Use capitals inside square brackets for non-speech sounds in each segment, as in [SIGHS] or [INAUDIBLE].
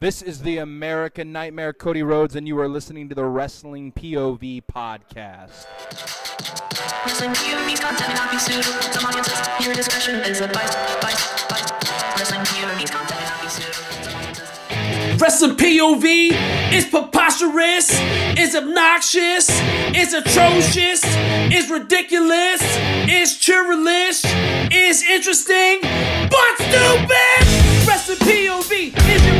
This is the American Nightmare, Cody Rhodes, and you are listening to the Wrestling POV podcast. Wrestling POV content not be suitable audiences. Your discretion is advised. Wrestling POV content not be suitable. Wrestling POV is preposterous, is obnoxious, is atrocious, is ridiculous, is churlish, is interesting, but stupid! Wrestling POV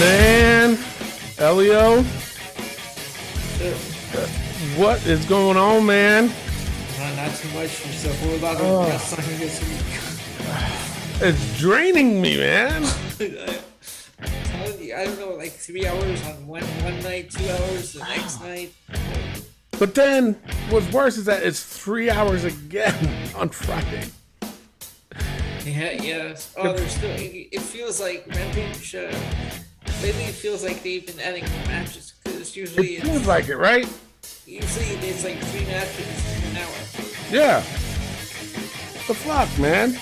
Man, Elio, what is going on, man? Not too much. There's a whole lot of Oh. wrestling this week. It's draining me, man. I'm telling you, I don't know, like three hours on one one night, two hours the next night. But then, what's worse is that it's three hours again [LAUGHS] on Friday. Yeah, yes. Oh, there's still. It, it feels like Rampage. Uh, lately, it feels like they've been adding more matches because usually It it's, feels like it, right? usually it's like three matches in an hour. Yeah. The fuck, man?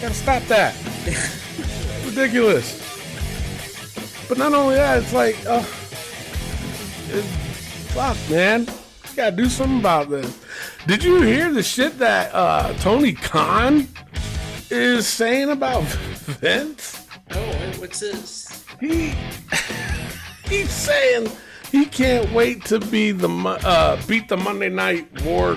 Gotta stop that. [LAUGHS] Ridiculous. But not only that, it's like, uh, it's, fuck, man. You gotta do something about this. Did you hear the shit that uh, Tony Khan is saying about [LAUGHS] Vince? Oh, what's this? He he's saying he can't wait to be the uh, beat the Monday Night War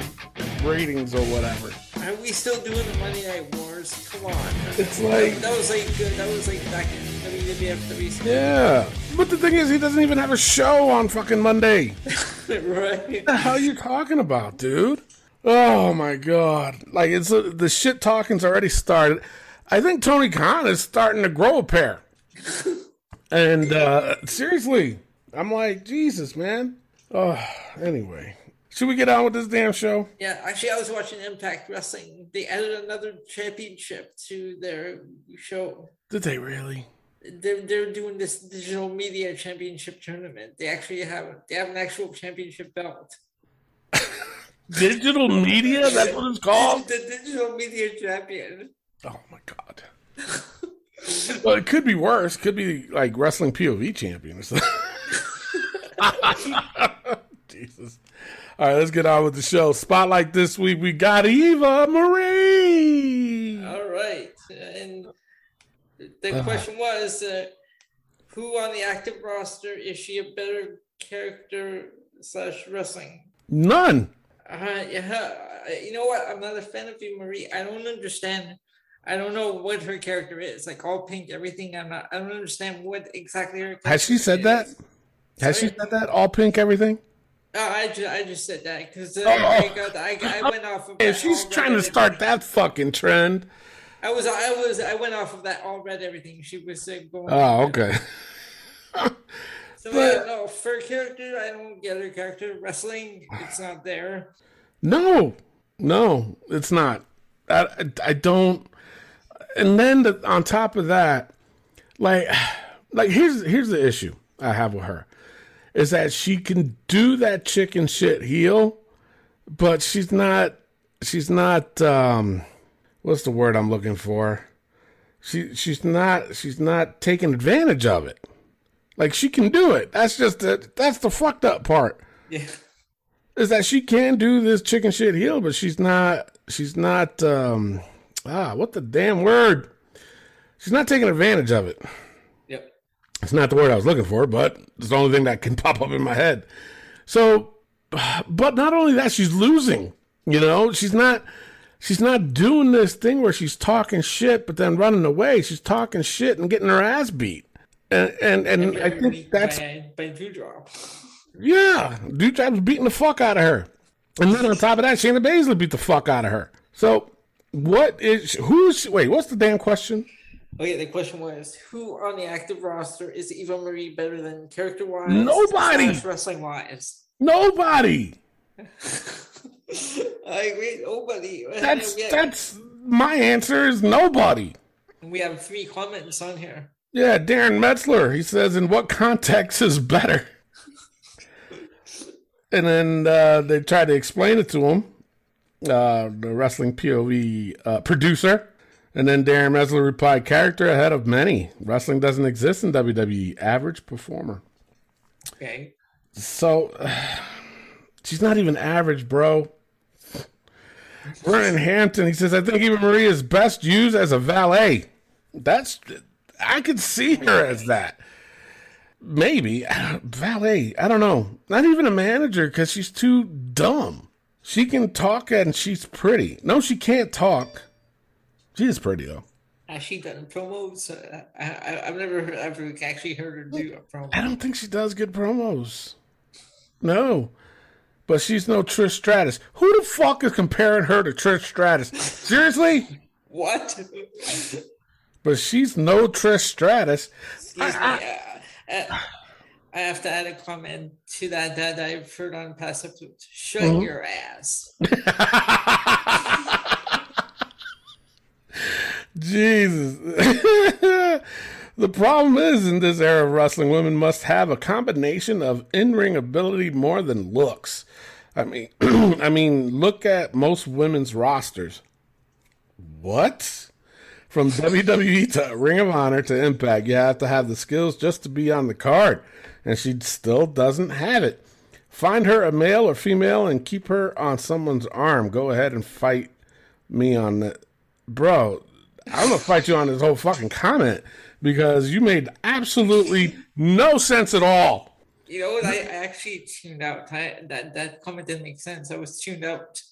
ratings or whatever. Are we still doing the Monday Night Wars? Come on. It's like that was like good. That was like back in WWF, WCW. Yeah. But the thing is, he doesn't even have a show on fucking Monday. [LAUGHS] right. What the hell are you talking about, dude? Oh my god! Like it's uh, the shit talking's already started. I think Tony Khan is starting to grow a pair. and uh seriously, I'm like Jesus, man. Oh, anyway, should we get on with this damn show? Yeah, actually, I was watching Impact Wrestling. They added another championship to their show. Did they really? They're they're doing this digital media championship tournament. They actually have they have an actual championship belt. [LAUGHS] Digital media? That's what it's called. [LAUGHS] The digital media champion. Oh my god. [LAUGHS] well, it could be worse. Could be like wrestling POV champion or something. [LAUGHS] Jesus. All right, let's get on with the show. Spotlight this week, we got Eva Marie. All right, and the Uh-huh. question was, uh, who on the active roster is she a better character slash wrestling? None. Uh, yeah, you know what? I'm not a fan of Eva Marie. I don't understand. I don't know what her character is. Like all pink, everything. I'm not. I don't understand what exactly her. Has she said that? is. Has she said that? All pink, everything? Oh, I just, I just said that because uh, Oh. I got, I, I went off of. If that she's trying to start that fucking trend. I was, I was, I went off of that all red everything. She was uh, going. Oh, okay. So [LAUGHS] But- yeah, no, for a character, I don't get her character. Wrestling, it's not there. No, no, it's not. I, I, I don't. And then the, on top of that, like, like here's here's the issue I have with her, is that she can do that chicken shit heel, but she's not. She's not. um What's the word I'm looking for? She she's not. She's not taking advantage of it. Like she can do it. That's just the that's the fucked up part Yeah, is that she can do this chicken shit heel, but she's not. She's not. um Ah, what the damn word? She's not taking advantage of it. yep. It's not the word I was looking for, but it's the only thing that can [LAUGHS] pop up in my head. So, but not only that, she's losing. You know, she's not. She's not doing this thing where she's talking shit, but then running away. She's talking shit and getting her ass beat. And and and I think that's by, by Doudrop. yeah, Doudrop's beating the fuck out of her. And then on top of that, Shayna Baszler beat the fuck out of her. So what is who's wait, what's the damn question? Okay, the question was who on the active roster is Eva Marie better than character wise? Nobody. Wrestling wise. Nobody. [LAUGHS] I agree, nobody. That's have, that's my answer is nobody. we have three comments on here. Yeah, Darren Metzler. He says, "In what context is better?" [LAUGHS] and then uh, they tried to explain it to him, uh, the wrestling POV uh, producer. And then Darren Metzler replied, "Character ahead of many. Wrestling doesn't exist in WWE. Average performer." Okay. So [SIGHS] she's not even average, bro. Vernon Hampton, he says, I think Eva Marie is best used as a valet. That's I could see her as that. Maybe [SIGHS] valet. I don't know. Not even a manager because she's too dumb. She can talk and she's pretty. No, she can't talk. She is pretty though. Has she done promos? Uh, I, I, I've never ever actually heard her do a promo. I don't think she does good promos. No. But she's no Trish Stratus. Who the fuck is comparing her to Trish Stratus? Seriously? What? But she's no Trish Stratus. Excuse me. Uh, uh, I have to add a comment to that that I've heard on past episodes. Shut Mm-hmm. your ass. [LAUGHS] Jesus. [LAUGHS] the problem is, in this era of wrestling, women must have a combination of in-ring ability more than looks. I mean, [CLEARS THROAT] I mean, look at most women's rosters. What? From [LAUGHS] WWE to Ring of Honor to Impact, you have to have the skills just to be on the card, and she still doesn't have it. Find her a male or female and keep her on someone's arm. Go ahead and fight me on that, bro. I'm gonna fight you on this whole fucking comment because you made absolutely no sense at all. You know what? I, actually tuned out. I, that that comment didn't make sense. I was tuned out.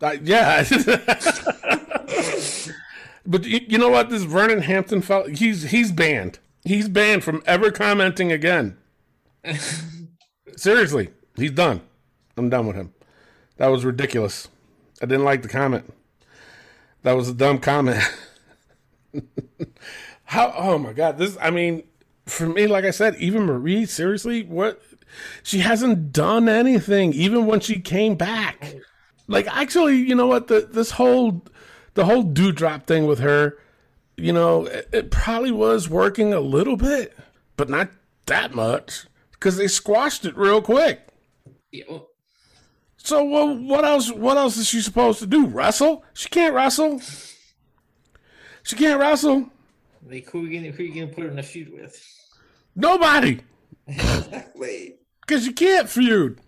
Uh, yeah. [LAUGHS] but you, you know what? This Vernon Hampton fella, he's he's banned. He's banned from ever commenting again. [LAUGHS] Seriously, he's done. I'm done with him. That was ridiculous. I didn't like the comment. That was a dumb comment. [LAUGHS] How? Oh my god! This. I mean, for me, like I said, Eva Marie. Seriously, what? She hasn't done anything. Even when she came back. Like, actually, you know what? The this whole the whole Doudrop thing with her. You know, it, it probably was working a little bit, but not that much because they squashed it real quick. You know, So well, what else? What else is she supposed to do? Wrestle? She can't wrestle. She can't wrestle. like who are you gonna who are you gonna put her in a feud with? Nobody, [LAUGHS] Exactly. because you can't feud.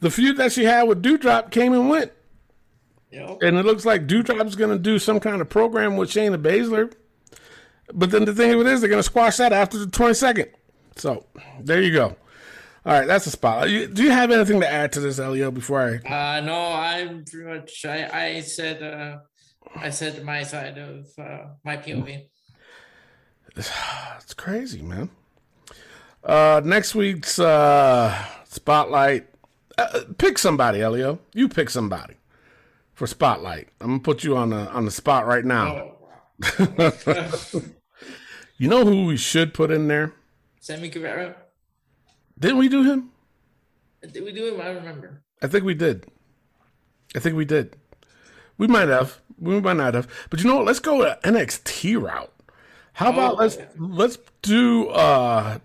The feud that she had with Doudrop came and went, know. and it looks like Doudrop's going to do some kind of program with Shayna Baszler. But then the thing of it is, they're going to squash that after the twenty second. So there you go. All right, that's the spot. Do you have anything to add to this, Elio? Before I Uh no, I'm pretty much I I said uh I said my side of uh my POV. [SIGHS] It's crazy, man. Uh, next week's uh, spotlight. Uh, pick somebody, Elio. You pick somebody for spotlight. I'm gonna put you on the on the spot right now. Oh. [LAUGHS] You know who we should put in there? Sammy Guevara. Didn't we do him? Did we do him? I don't remember. I think we did. I think we did. We might have. We might not have. But you know what? Let's go with NXT route. How about let's let's do uh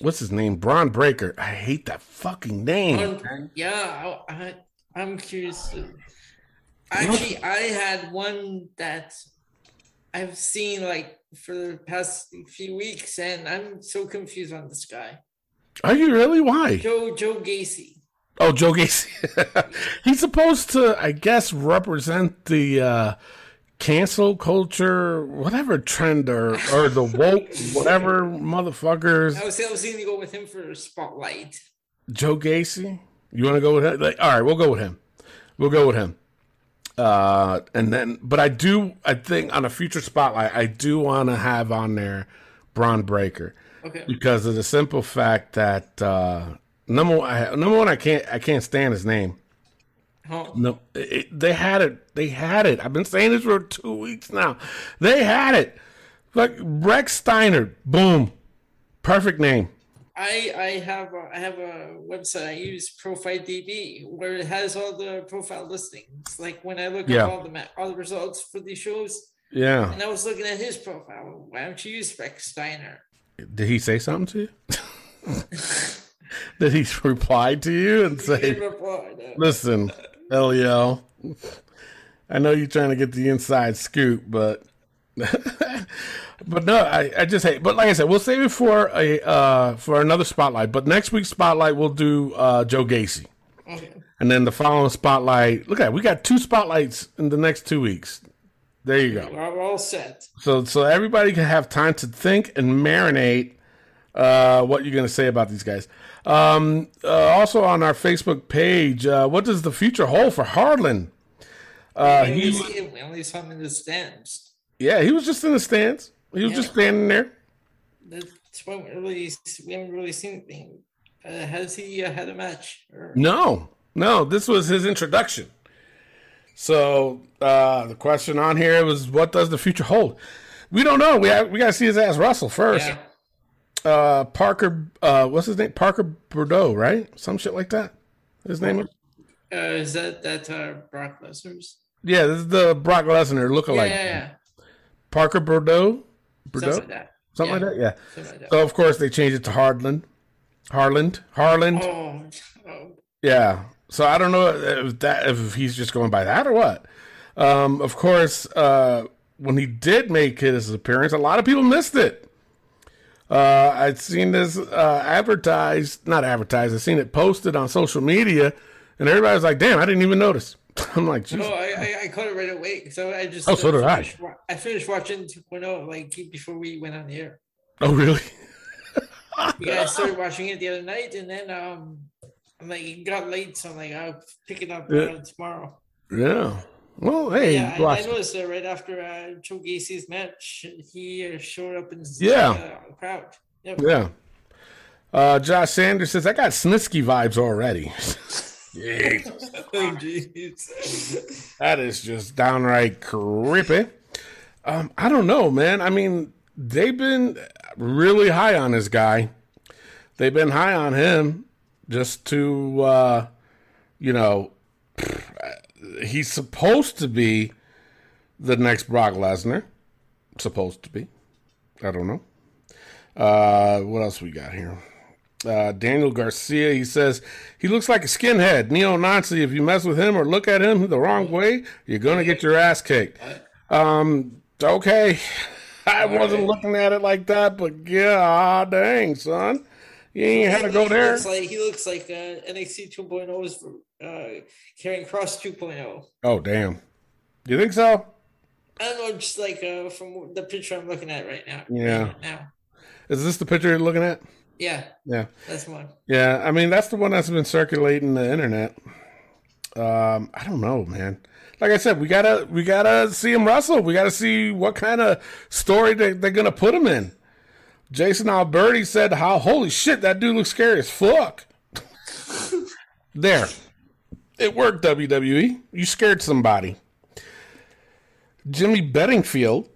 what's his name? Bron Breakker. I hate that fucking name. Um, yeah, I, I I'm curious. Actually, I had one that I've seen like for the past few weeks, and I'm so confused on this guy, Are you really? Why? Joe Joe Gacy. Oh, Joe Gacy. [LAUGHS] He's supposed to, I guess, represent the uh, cancel culture, whatever trend or or the [LAUGHS] woke, whatever motherfuckers. I was I was going to go with him for spotlight. Joe Gacy. You want to go with him? Like, all right, we'll go with him. We'll go with him. Uh, and then, but I do, I think on a future spotlight, I do want to have on there Bron Breakker Okay. because of the simple fact that uh, number one, I, number one, I can't, I can't stand his name. Oh, No, it, they had it. They had it. I've been saying this for two weeks now. They had it. Like Rechsteiner, boom, perfect name. I I have a, I have a website I use Profile DB where it has all the profile listings. Like when I look Yeah. up all the ma- all the results for these shows, Yeah. and I was looking at his profile. Why don't you use Rechsteiner? Did he say something to you? [LAUGHS] Did he reply to you and He say, replied, uh, "Listen, Elio, I know you're trying to get the inside scoop, but." [LAUGHS] But no, I, I just hate. But like I said, we'll save it for a uh, for another spotlight. But next week's spotlight, we'll do uh, Joe Gacy. okay. And then the following spotlight, look at it, we got two spotlights in the next two weeks. There you go. We're all set. So so everybody can have time to think and marinate uh, what you're going to say about these guys. Um, uh, also on our Facebook page, uh, what does the future hold for Hardland? Uh, we, only he, we only saw him in the stands. Yeah, he was just in the stands. He was just standing there. That's why we really we haven't really seen anything. Uh, has he uh, had a match? Or, No, no, this was his introduction. So uh, the question on here was, what does the future hold? We don't know. We have, we got to see his ass Russell first. yeah. uh Parker uh what's his name? Parker Bordeaux, right? Some shit like that. His name is Uh, is that that uh, Brock Lesnar's? Yeah, this is the Brock Lesnar Yeah, lookalike. yeah, yeah. Parker Bordeaux? Bordeaux? Something like that. Something yeah. like that, yeah. Something like that. So of course they changed it to Hardland. Harland. Harland. Oh, oh, Yeah. So I don't know if that if he's just going by that or what. Um, of course, uh, when he did make his appearance, a lot of people missed it. Uh, I'd seen this uh, advertised, not advertised. I've seen it posted on social media, and everybody was like, "Damn, I didn't even notice." [LAUGHS] I'm like, no, "Jesus." I, I, I caught it right away. So I just Oh, so did I. finished, I finished watching 2.0 like before we went on the air. "Oh, really?" [LAUGHS] Yeah, I [LAUGHS] started watching it the other night, and then um, I'm like, it got late, so I'm like, I'll pick it up Yeah. uh, tomorrow. Yeah. Well, hey, Yeah, and I noticed that right after uh, Joe Gacy's match, he uh, showed up in the Yeah. uh, crowd. Yep. Yeah. Uh, Josh Sanders says, "I got Snitsky vibes already." Jesus. [LAUGHS] Jeez. That is just downright creepy. Um, I don't know, man. I mean, they've been really high on this guy. They've been high on him just to, uh, you know, [SIGHS] he's supposed to be the next Brock Lesnar. Supposed to be. I don't know. Uh, what else we got here? Uh, Daniel Garcia, he says he looks like a skinhead, neo Nazi. If you mess with him or look at him the wrong way, you're gonna get your ass kicked. Um, okay, [LAUGHS] I wasn't looking at it like that, but yeah, dang son, you ain't had to go there. looks like he looks like uh, NXT 2.0 is uh, Karrion Kross 2.0. Oh damn, you think so? I don't know, just like uh, from the picture I'm looking at right now. Yeah. Right now. Is this the picture you're looking at? Yeah, Yeah. that's one. Yeah, I mean that's the one that's been circulating the internet. Um, I don't know, man. Like I said, we gotta we gotta see him wrestle. We gotta see what kind of story they, they're gonna put him in. Jason Alberti said, "How holy shit, that dude looks scary as fuck." [LAUGHS] there, it worked. WWE, you scared somebody. Jimmy Bedingfield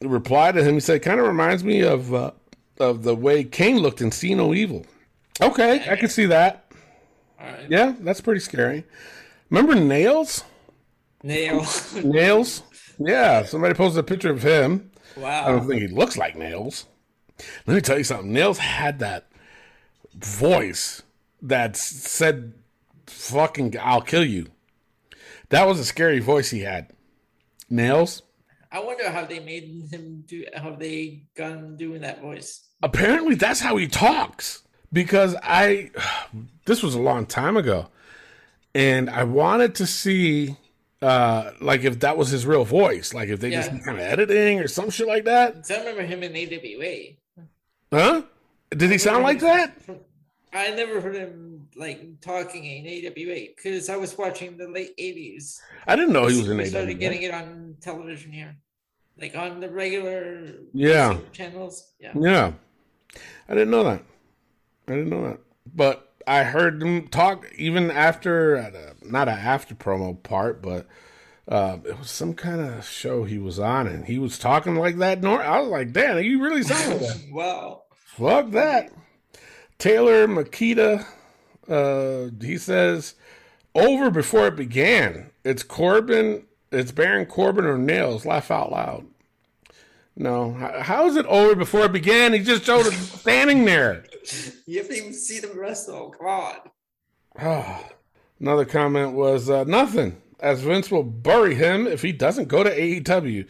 replied to him. He said, "Kind of reminds me of uh, of the way Kane looked and See No Evil." Okay, I can see that. Right. Yeah, that's pretty scary. Remember Nails? Nails. [LAUGHS] Nails? Yeah, somebody posted a picture of him. Wow. I don't think he looks like Nails. Let me tell you something. Nails had that voice that said, fucking, I'll kill you. That was a scary voice he had. Nails? I wonder how they made him do. How they got him doing that voice. apparently that's how he talks because i [SIGHS] this was a long time ago and i wanted to see uh like if that was his real voice like if they Yeah. just kind of editing or some shit like that. I remember him in AWA. huh did he sound like that [LAUGHS] I never heard him like talking in AWA because I was watching the late '80s. i didn't know he was in we started getting it on television here, like on the regular Yeah. channels. Yeah, yeah i didn't know that i didn't know that but i heard him talk even after at a, not an after promo part but Uh, it was some kind of show he was on, and he was talking like that. Nor I was like, "Damn, are you really sound like that." [LAUGHS] Wow. Fuck that. Taylor Makita, uh, he says, over before it began. It's Corbin, it's Baron Corbin or Nails. Laugh out loud. No, how is it over before it began? He just showed us standing there. [LAUGHS] You haven't even seen them wrestle. Come on. Ah. Another comment was uh, nothing, as Vince will bury him if he doesn't go to AEW.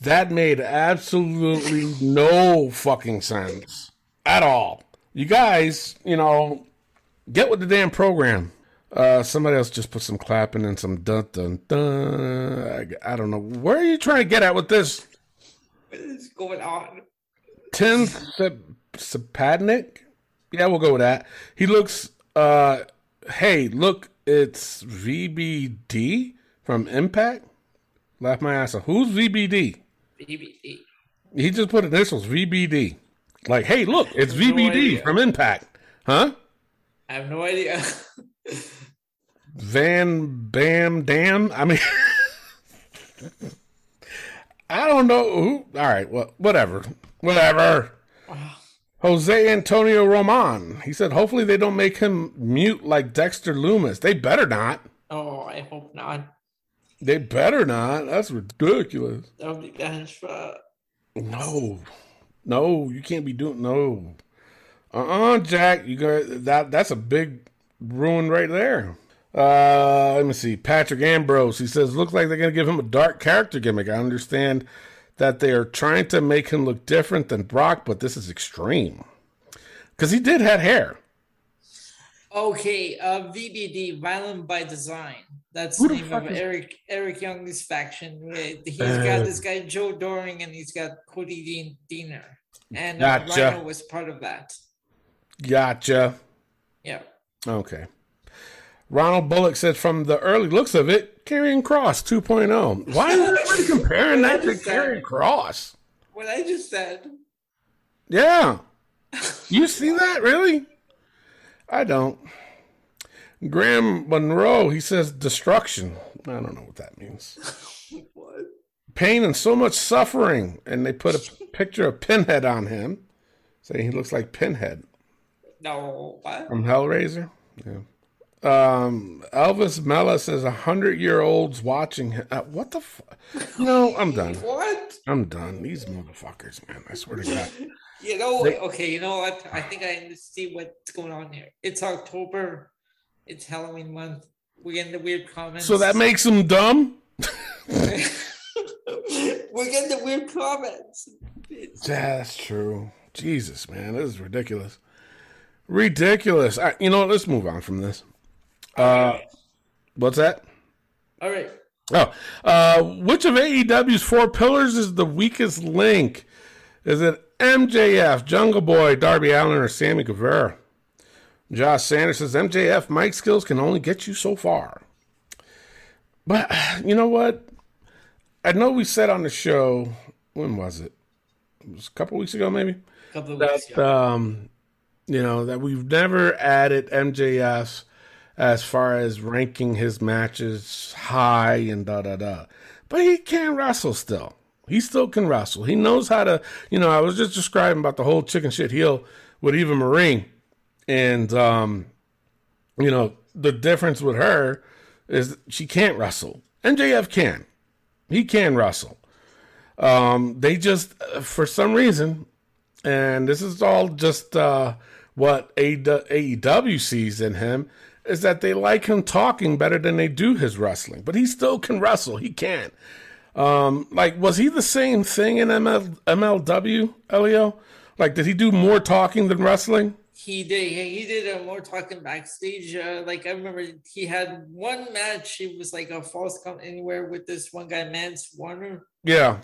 That made absolutely no fucking sense at all. You guys, you know, get with the damn program. Uh, somebody else just put some clapping and some dun dun dun. I, I don't know. Where are you trying to get at with this? What is going on? Tim Sapadnik? Yeah, we'll go with that. He looks, uh, hey, look, it's VBD from Impact. Laugh my ass off. Who's VBD? VBD. He just put initials VBD. Like, hey, look, it's VBD idea. from Impact. Huh? I have no idea. [LAUGHS] Van Bam Dam. I mean, [LAUGHS] I don't know who. All right, well, whatever, whatever. Jose Antonio Roman. He said, hopefully they don't make him mute like Dexter Lumis. They better not. oh, I hope not. They better not. That's ridiculous. That would be bad. No, no, you can't be doing no. Uh uh Jack. You got that. That's a big ruin right there. Uh, let me see. Patrick Ambrose. He says, looks like they're gonna give him a dark character gimmick. I understand that they are trying to make him look different than Brock, but this is extreme. Because he did have hair. Okay, uh, VBD, Violent by Design. That's Who the the name of is- Eric Eric Young's faction. [SIGHS] With- He's Uh. got this guy Joe Doering and he's got Cody Dean Deaner. And uh, Gotcha. Rhino was part of that. Gotcha. Yeah. Okay. Ronald Bullock said, from the early looks of it, Karrion Kross 2.0. Why is [LAUGHS] everybody comparing that to Karrion Kross? What I just said. Yeah. [LAUGHS] You see that, really? I don't. Graham Monroe, he says destruction. I don't know what that means. [LAUGHS] What? Pain and so much suffering. And they put a picture of Pinhead on him, saying he looks like Pinhead No, what? from Hellraiser. Yeah. Um, Elvis Mella says a hundred year olds watching him. Uh, what the? Fu- no, I'm done. [LAUGHS] What? I'm done. These motherfuckers, man. I swear to God. [LAUGHS] You know, They- okay, you know what? I think I see what's going on here. It's October. It's Halloween month. We get the weird comments. So that makes them dumb. [LAUGHS] We're getting the weird comments. It's- Yeah, that's true. Jesus, man, this is ridiculous. Ridiculous. Right, you know what? Let's move on from this. Uh, what's that? All right. Oh, uh, which of AEW's four pillars is the weakest link? Is it MJF, Jungle Boy, Darby Allin, or Sammy Guevara? Josh Sanders says MJF mic skills can only get you so far. But [SIGHS] you know what? I know we said on the show, when was it? It was a couple weeks ago, maybe A couple of weeks that ago. um, you know that we've never added MJF as far as ranking his matches high and da da da. But he can wrestle still. He still can wrestle. He knows how to. You know, I was just describing about the whole chicken shit heel with Eva Marie, and um, you know the difference with her is she can't wrestle. MJF can. He can wrestle. Um, they just, uh, for some reason, and this is all just uh, what AEW sees in him, is that they like him talking better than they do his wrestling. But he still can wrestle. He can. Um, like, was he the same thing in ML, MLW, Elio? Like, did he do more talking than wrestling? He did. He did uh, more talking backstage. Uh, like I remember, he had one match. He was like a false count anywhere with this one guy, Mance Warner, Yeah.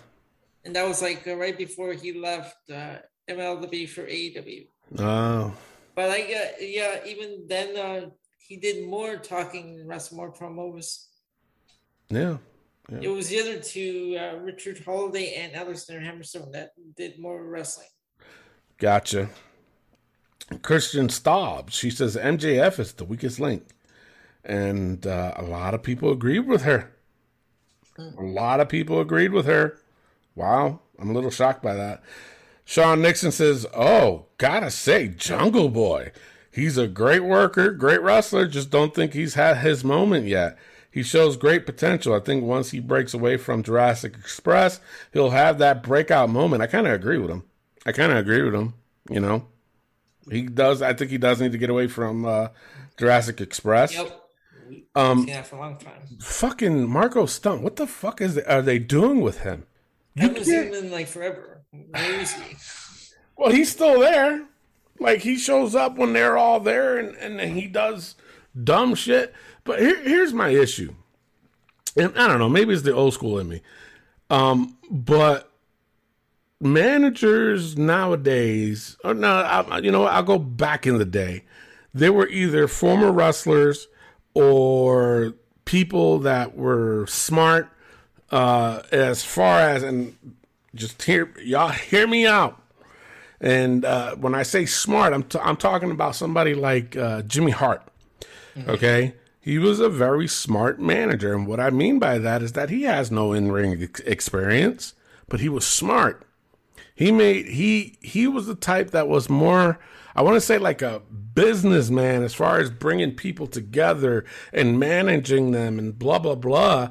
and that was like uh, right before he left uh, MLW for AEW. Oh. But like, uh, yeah, even then, uh, he did more talking and wrestle more promos. yeah. It was the other two, uh, Richard Holliday and Alexander Hammerstone, that did more wrestling. Gotcha. Christian Staub, she says MJF is the weakest link. And uh, a lot of people agreed with her. A lot of people agreed with her. Wow, I'm a little shocked by that. Sean Nixon says, "Oh, gotta say, Jungle Boy, he's a great worker, great wrestler. Just don't think he's had his moment yet. He shows great potential. I think once he breaks away from Jurassic Express, he'll have that breakout moment." I kind of agree with him. I kind of agree with him. You know, he does. I think he does need to get away from uh, Jurassic Express. Yep. Um, that for a long time. fucking Marco Stunt. What the fuck is are they doing with him? I haven't seen him in like forever. Where is he? Well, he's still there. Like he shows up when they're all there, and and he does dumb shit. But here, here's my issue, and I don't know. Maybe it's the old school in me. Um, but managers nowadays, or no, I, you know, I'll go back in the day. They were either former wrestlers or people that were smart uh, as far as and just hear y'all hear me out. And uh, when I say smart, I'm t- I'm talking about somebody like uh, Jimmy Hart. Okay, he was a very smart manager, and what I mean by that is that he has no in ring ex- experience, but he was smart. He made he he was the type that was more I want to say like a businessman as far as bringing people together and managing them and blah blah blah.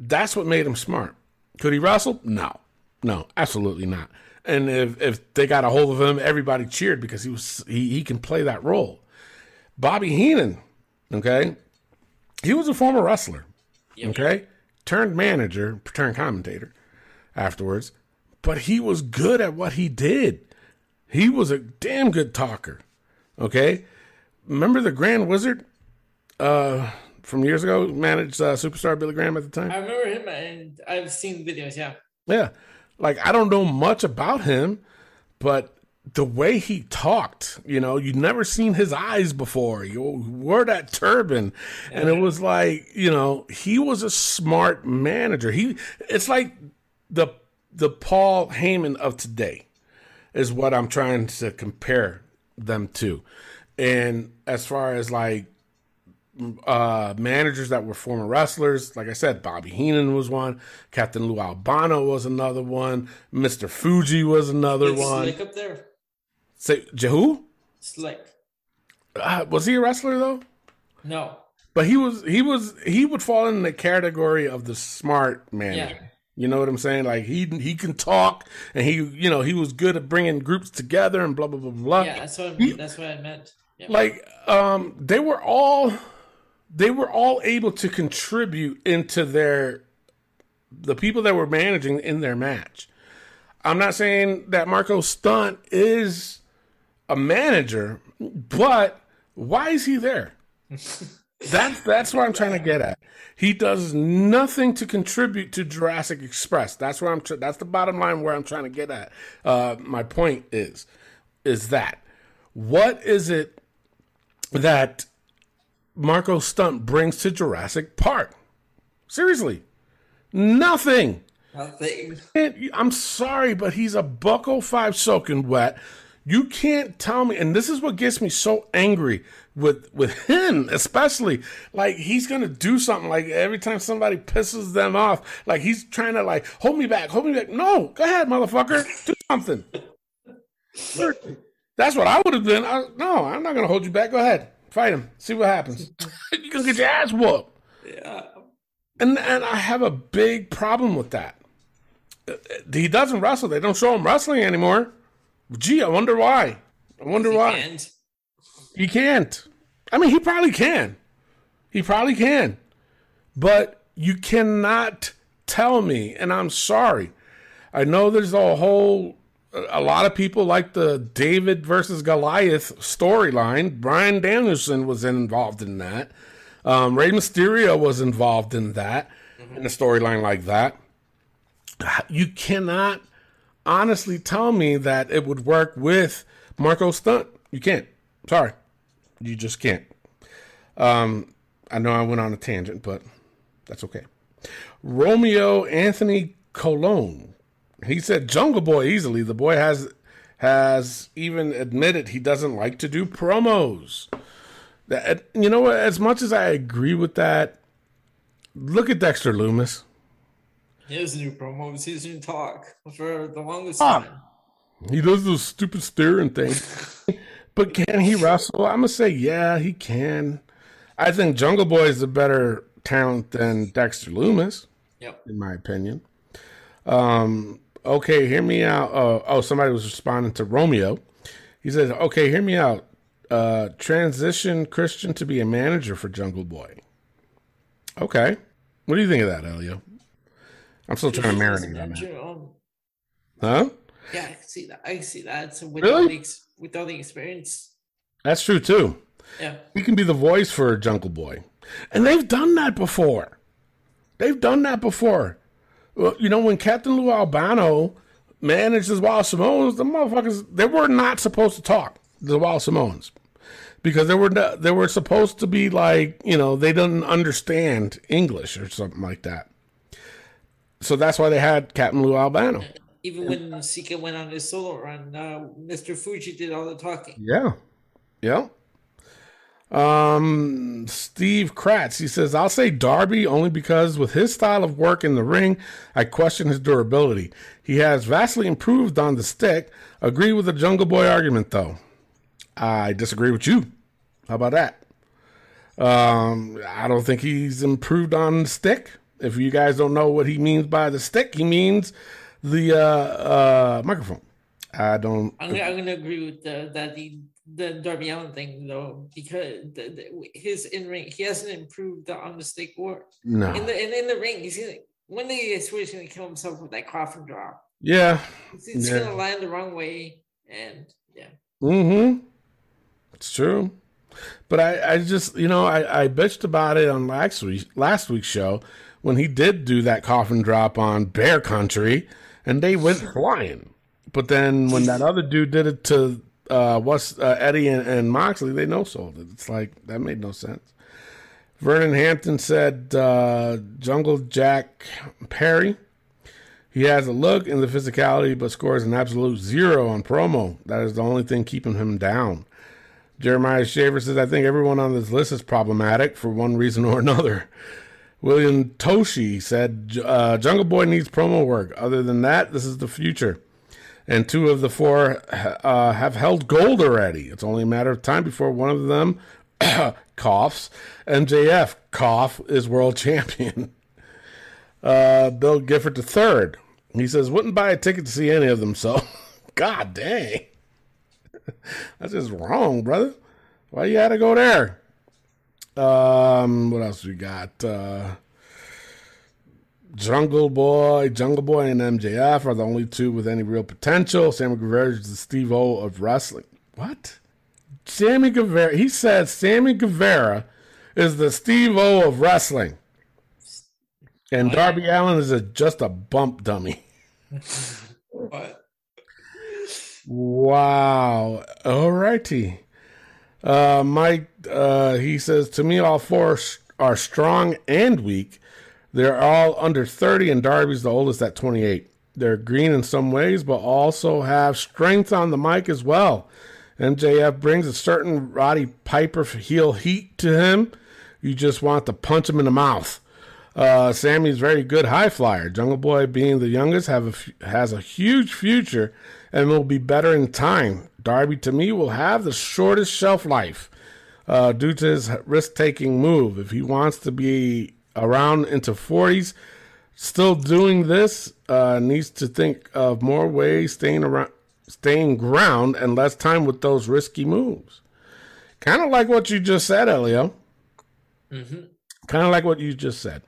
That's what made him smart. Could he wrestle? No, no, absolutely not. And if if they got a hold of him, everybody cheered because he was he, he can play that role. Bobby Heenan, okay, he was a former wrestler, okay, turned manager, turned commentator afterwards, but he was good at what he did. He was a damn good talker, okay. Remember the Grand Wizard uh, from years ago, managed uh, superstar Billy Graham at the time. I remember him and I've seen videos. Yeah. Yeah. Like I don't know much about him, but the way he talked, you know, you'd never seen his eyes before. You wore that turban. And it was like, you know, he was a smart manager. He it's like the the Paul Heyman of today is what I'm trying to compare them to. And as far as like uh, managers that were former wrestlers. Like I said, Bobby Heenan was one. Captain Lou Albano was another one. Mr. Fuji was another It's one. Slick up there. Say, Jehu? Slick. Uh, was he a wrestler though? No. But he was. He was. He would fall in the category of the smart manager. Yeah. You know what I'm saying? Like he he can talk, and he you know he was good at bringing groups together and blah blah blah blah. Yeah, that's what that's what I meant. Yeah. like um they were all they were all able to contribute into their the people that were managing in their match. I'm not saying that marco stunt is a manager but why is he there? [LAUGHS] That's that's what i'm trying to get at. He does nothing to contribute to jurassic express. That's where i'm tr- that's the bottom line where i'm trying to get at. Uh my point is is that what is it that Marco Stunt brings to Jurassic Park? Seriously, nothing. Nothing. I'm sorry, but he's a buckle five soaking wet. You can't tell me, and this is what gets me so angry with with him, especially. Like he's gonna do something. Like every time somebody pisses them off, like he's trying to like hold me back, hold me back. No, go ahead, motherfucker, do something. [LAUGHS] That's what I would have been. I, no, I'm not gonna hold you back. Go ahead, fight him. See what happens. [LAUGHS] You're gonna get your ass whooped. Yeah. And and I have a big problem with that. Uh, He doesn't wrestle. They don't show him wrestling anymore. Gee, I wonder why. I wonder why. And He can't. I mean, he probably can. He probably can. But you cannot tell me, and I'm sorry. I know there's a whole, a lot of people like the David versus Goliath storyline. Bryan Danielson was involved in that. Um, Rey Mysterio was involved in that, in a storyline like that. You cannot honestly tell me that it would work with Marco Stunt. You can't. Sorry. You just can't. Um, I know I went on a tangent, but that's okay. Romeo Anthony Colon. He said Jungle Boy easily. The boy has has even admitted he doesn't like to do promos. That you know what? As much as I agree with that, look at Dexter Lumis. He doesn't do promos. He doesn't talk for the longest Ah. time. He does those stupid steering things. [LAUGHS] but can he wrestle? I'm gonna say yeah, he can. I think Jungle Boy is a better talent than Dexter Lumis, Yep. in my opinion. Um, okay, hear me out. Uh, oh, somebody was responding to Romeo. He says, "Okay, hear me out. Uh, transition Christian to be a manager for Jungle Boy." Okay, what do you think of that, Elio? I'm still trying to marinate on that. Huh? Yeah, I can see that. I can see that. So with Really? all the ex- with all the experience, That's true too. yeah, He can be the voice for Jungle Boy. And they've done that before. They've done that before. Well, you know, when Captain Lou Albano managed the Wild Samoans, the motherfuckers, they were not supposed to talk, the Wild Samoans. Because they were they were supposed to be like, you know, they didn't understand English or something like that. So that's why they had Captain Lou Albano. even when Sika went on his solo run, uh, Mr. Fuji did all the talking. Yeah. Yeah. Um, Steve Kratz, he says, I'll say Darby only because with his style of work in the ring, I question his durability. He has vastly improved on the stick. Agree with the Jungle Boy argument, though. I disagree with you. How about that? Um, I don't think he's improved on the stick. If you guys don't know what he means by the stick, he means the uh, uh, microphone. I don't. I'm I'm gonna agree with the, that the the Darby Allin thing though because the, the, his in ring he hasn't improved on the stick war No. in the in, in the ring he's gonna one day he's gonna kill himself with that coffin drop. Yeah. It's, it's Yeah. gonna land the wrong way and yeah. Mm-hmm. It's true. But I, I just you know, I, I bitched about it on last week last week's show when he did do that coffin drop on Bear Country and they went [LAUGHS] flying. But then when that other dude did it to uh what's uh, Eddie and, and Moxley, they no sold it. It's like that made no sense. Vernon Hampton said uh Jungle Jack Perry. He has a look and the physicality, but scores an absolute zero on promo. That is the only thing keeping him down. Jeremiah Shaver says, I think everyone on this list is problematic for one reason or another. William Toshi said, uh, Jungle Boy needs promo work. Other than that, this is the future. And two of the four uh, have held gold already. It's only a matter of time before one of them coughs. MJF cough is world [LAUGHS] champion. Uh, Bill Gifford the third. He says, wouldn't buy a ticket to see any of them. So, [LAUGHS] God dang. [LAUGHS] That's just wrong, brother. Why you had to go there? Um, what else we got? Uh, Jungle Boy, Jungle Boy, and MJF are the only two with any real potential. Sammy Guevara is the Steve O of wrestling. What? Sammy Guevara. He said Sammy Guevara is the Steve O of wrestling, and Darby Allin is a, just a bump dummy. But Wow. All righty. Uh, Mike, uh, he says, to me, all four are strong and weak. They're all under 30, and Darby's the oldest at 28. They're green in some ways, but also have strength on the mic as well. MJF brings a certain Roddy Piper heel heat to him. You just want to punch him in the mouth. Uh, Sammy's very good high flyer. Jungle Boy, being the youngest, have has a huge future and will be better in time. Darby, to me, will have the shortest shelf life uh, due to his risk taking move. If he wants to be around into 40s, still doing this, uh, needs to think of more ways staying around, staying ground, and less time with those risky moves. Kind of like what you just said, Elio. Kind of like what you just said.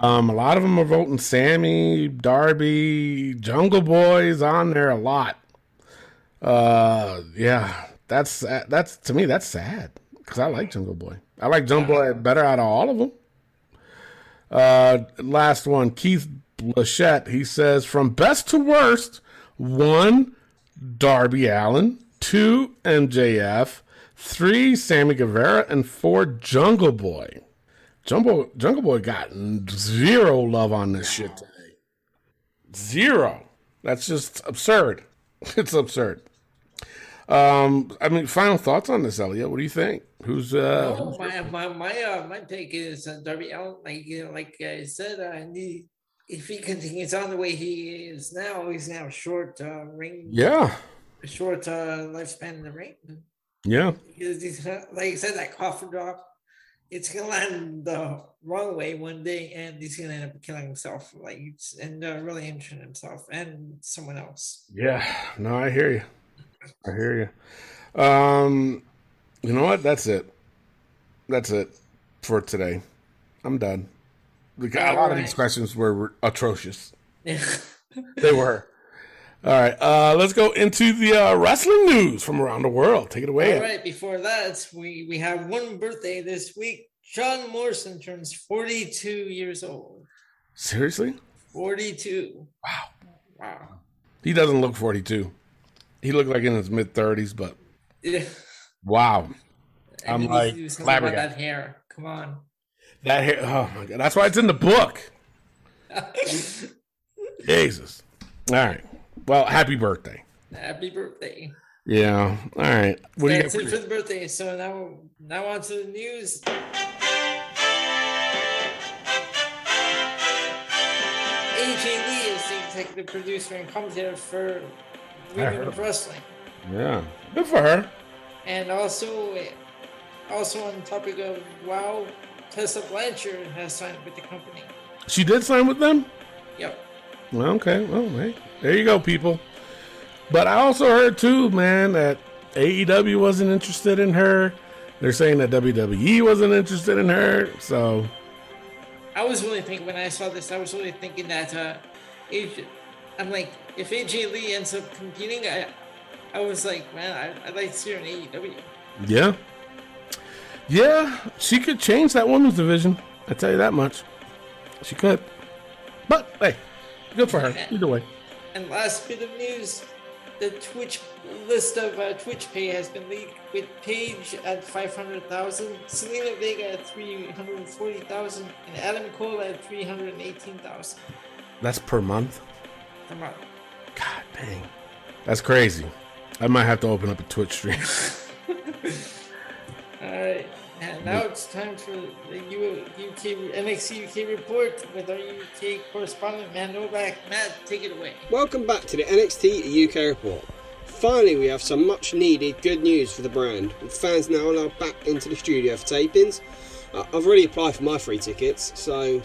Um, a lot of them are voting Sammy, Darby, Jungle Boys on there a lot. Uh, yeah, that's that's to me that's sad because I like Jungle Boy. I like Jungle Boy better out of all of them. Uh, last one, Keith Blachette. He says from best to worst, one Darby Allin, two MJF, three Sammy Guevara, and four Jungle Boy. Jungle Jungle Boy got zero love on this shit today. Zero. That's just absurd. [LAUGHS] It's absurd. Um, I mean, final thoughts on this, Elliot. What do you think? Who's uh? Oh, my my my uh, my take is uh, Darby Allin. Like you know, like I said, uh, he if he continues on the way he is now, he's now short uh, ring, Yeah. short uh, lifespan in the ring. Yeah. Because he's gonna- like I said, that coffin drop, it's gonna land the wrong way one day, and he's gonna end up killing himself, like and uh, really injuring himself and someone else. Yeah. No, I hear you. I hear you. Um, you know what? That's it. That's it for today. I'm done. Got- A lot of these questions were, atrocious. [LAUGHS] They were. All right. Uh, let's go into the uh, wrestling news from around the world. Take it away. All right. Before that, we we have one birthday this week. John Morrison turns forty-two years old. Seriously? Forty-two. Wow. Wow. He doesn't look 42. He looked like in his mid 30s, but Yeah. Wow. I'm like do something about flabbergasted. that hair. Come on. That hair. Oh my god. That's why it's in the book. [LAUGHS] Jesus. All right. Well, happy birthday. Happy birthday. Yeah. All right. What do you That's it for- for the birthday. So now, now on to the news. AJ Lee is the executive producer and commentator for Women of Wrestling, Yeah. Good for her. And also, also on the topic of WoW, Tessa Blanchard has signed with the company. She did sign with them? Yep. Well, okay. Well, hey, there you go, people. But I also heard too, man, that AEW wasn't interested in her. They're saying that WWE wasn't interested in her. So I was really thinking when I saw this, I was really thinking that uh, AJ, I'm like, if AJ Lee ends up competing, I, I was like, man, I, I'd like to see her in AEW. yeah, yeah, she could change that women's division. I tell you that much. She could. But hey, good for her. Either way. And last bit of news, the Twitch list of uh, Twitch pay has been leaked with Paige at 500,000, Zelina Vega at 340,000, and Adam Cole at 318,000 That's per month. per month. God dang, that's crazy. I might have to open up a Twitch stream. [LAUGHS] Alright, and now it's time for the U- UK NXT UK report with our UK correspondent Matt Novak. Matt, take it away. Welcome back to the NXT UK report. Finally, we have some much needed good news for the brand, with fans now allowed back into the studio for tapings. Uh, I've already applied for my free tickets, so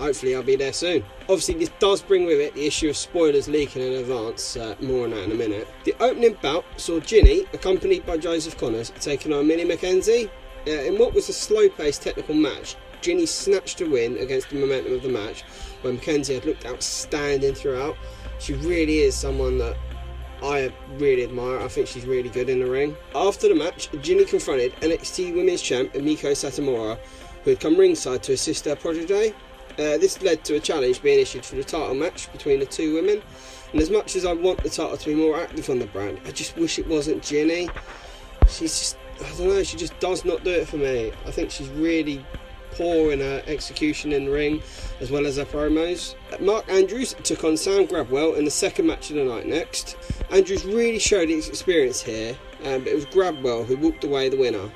hopefully I'll be there soon. Obviously, this does bring with it the issue of spoilers leaking in advance, uh, more on that in a minute. The opening bout saw Jinny, accompanied by Joseph Conners, taking on Millie McKenzie. Uh, in what was a slow paced technical match, Jinny snatched a win against the momentum of the match, where McKenzie had looked outstanding throughout. She really is someone that I really admire. I think she's really good in the ring. After the match, Jinny confronted NXT Women's Champ Meiko Satomura, who had come ringside to assist her protege. Uh, this led to a challenge being issued for the title match between the two women. And as much as I want the title to be more active on the brand, I just wish it wasn't Jinny. She's just, I don't know, she just does not do it for me. I think she's really poor in her execution in the ring as well as her promos. Mark Andrews took on Sam Gradwell in the second match of the night next. Andrews really showed his experience here, um, but it was Gradwell who walked away the winner.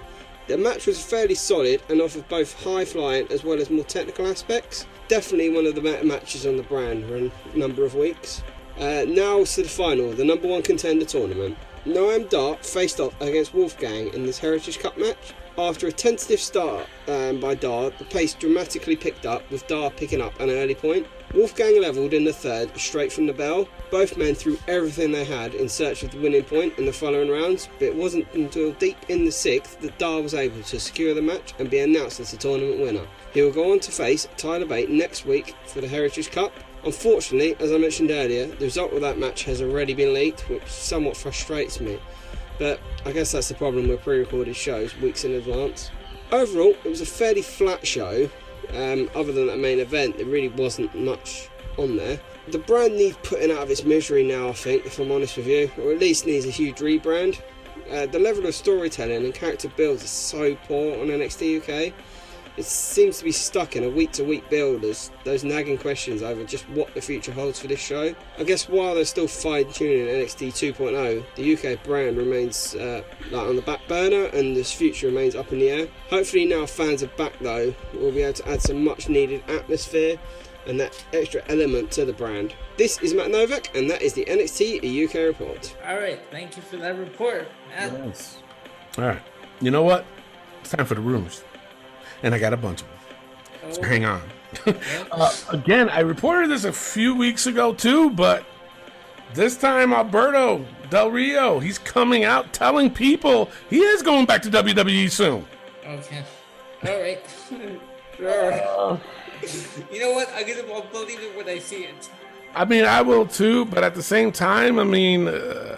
The match was fairly solid and offered both high flying as well as more technical aspects. Definitely one of the better matches on the brand for a number of weeks. Uh, now to the final, the number one contender tournament. Noam Dar faced off against Wolfgang in this Heritage Cup match. After a tentative start um, by Dar, the pace dramatically picked up, with Dar picking up an early point. Wolfgang levelled in the third, straight from the bell. Both men threw everything they had in search of the winning point in the following rounds, but it wasn't until deep in the sixth that Dar was able to secure the match and be announced as the tournament winner. He will go on to face Tyler Bate next week for the Heritage Cup. Unfortunately, as I mentioned earlier, the result of that match has already been leaked, which somewhat frustrates me. But I guess that's the problem with pre-recorded shows weeks in advance. Overall, it was a fairly flat show. Um, other than that main event, there really wasn't much on there. The brand needs putting out of its misery now, I think, if I'm honest with you, or at least needs a huge rebrand. Uh, the level of storytelling and character builds is so poor on NXT UK. It seems to be stuck in a week to week build as those nagging questions over just what the future holds for this show. I guess while they're still fine tuning NXT 2.0, the UK brand remains uh, like on the back burner and this future remains up in the air. Hopefully, now fans are back though, we'll be able to add some much needed atmosphere and that extra element to the brand. This is Matt Novak, and that is the NXT UK report. All right, thank you for that report, Matt. Yes. All right. You know what? It's time for the rumors. And I got a bunch of them. So hang on. uh, again, I reported this a few weeks ago too, but this time Alberto Del Rio, he's coming out telling people he is going back to WWE soon. Okay. All right. [LAUGHS] sure. you know what? I'm gonna I'll believe it when I see it. I mean, I will too, but at the same time, I mean, uh,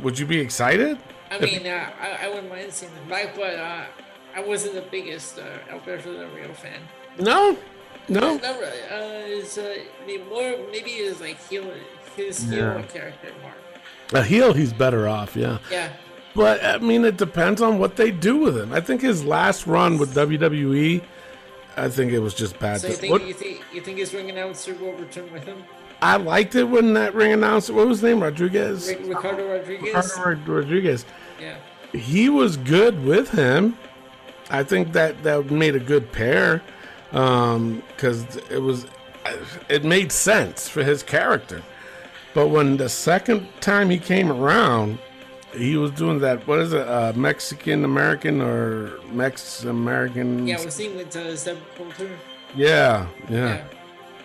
would you be excited? I mean, uh, I, I wouldn't mind seeing them back, but uh, I wasn't the biggest uh, Alberto Del Rio fan. No, no. Not really. Uh, is uh, more maybe is like heel his heel Yeah. character more. A heel, he's better off, yeah. Yeah. But I mean, it depends on what they do with him. I think his last run with WWE, I think it was just bad. So you think you think you think his ring announcer will return with him? I liked it when that ring announcer, what was his name, Rodriguez, Ricardo Rodriguez. Ricardo Rodriguez. Yeah. He was good with him. I think that that made a good pair because it was it made sense for his character. But when the second time he came around, he was doing that. What is it? Uh, Mexican American or Mex American? Yeah, was seeing with uh, Colter. yeah, yeah. Yeah.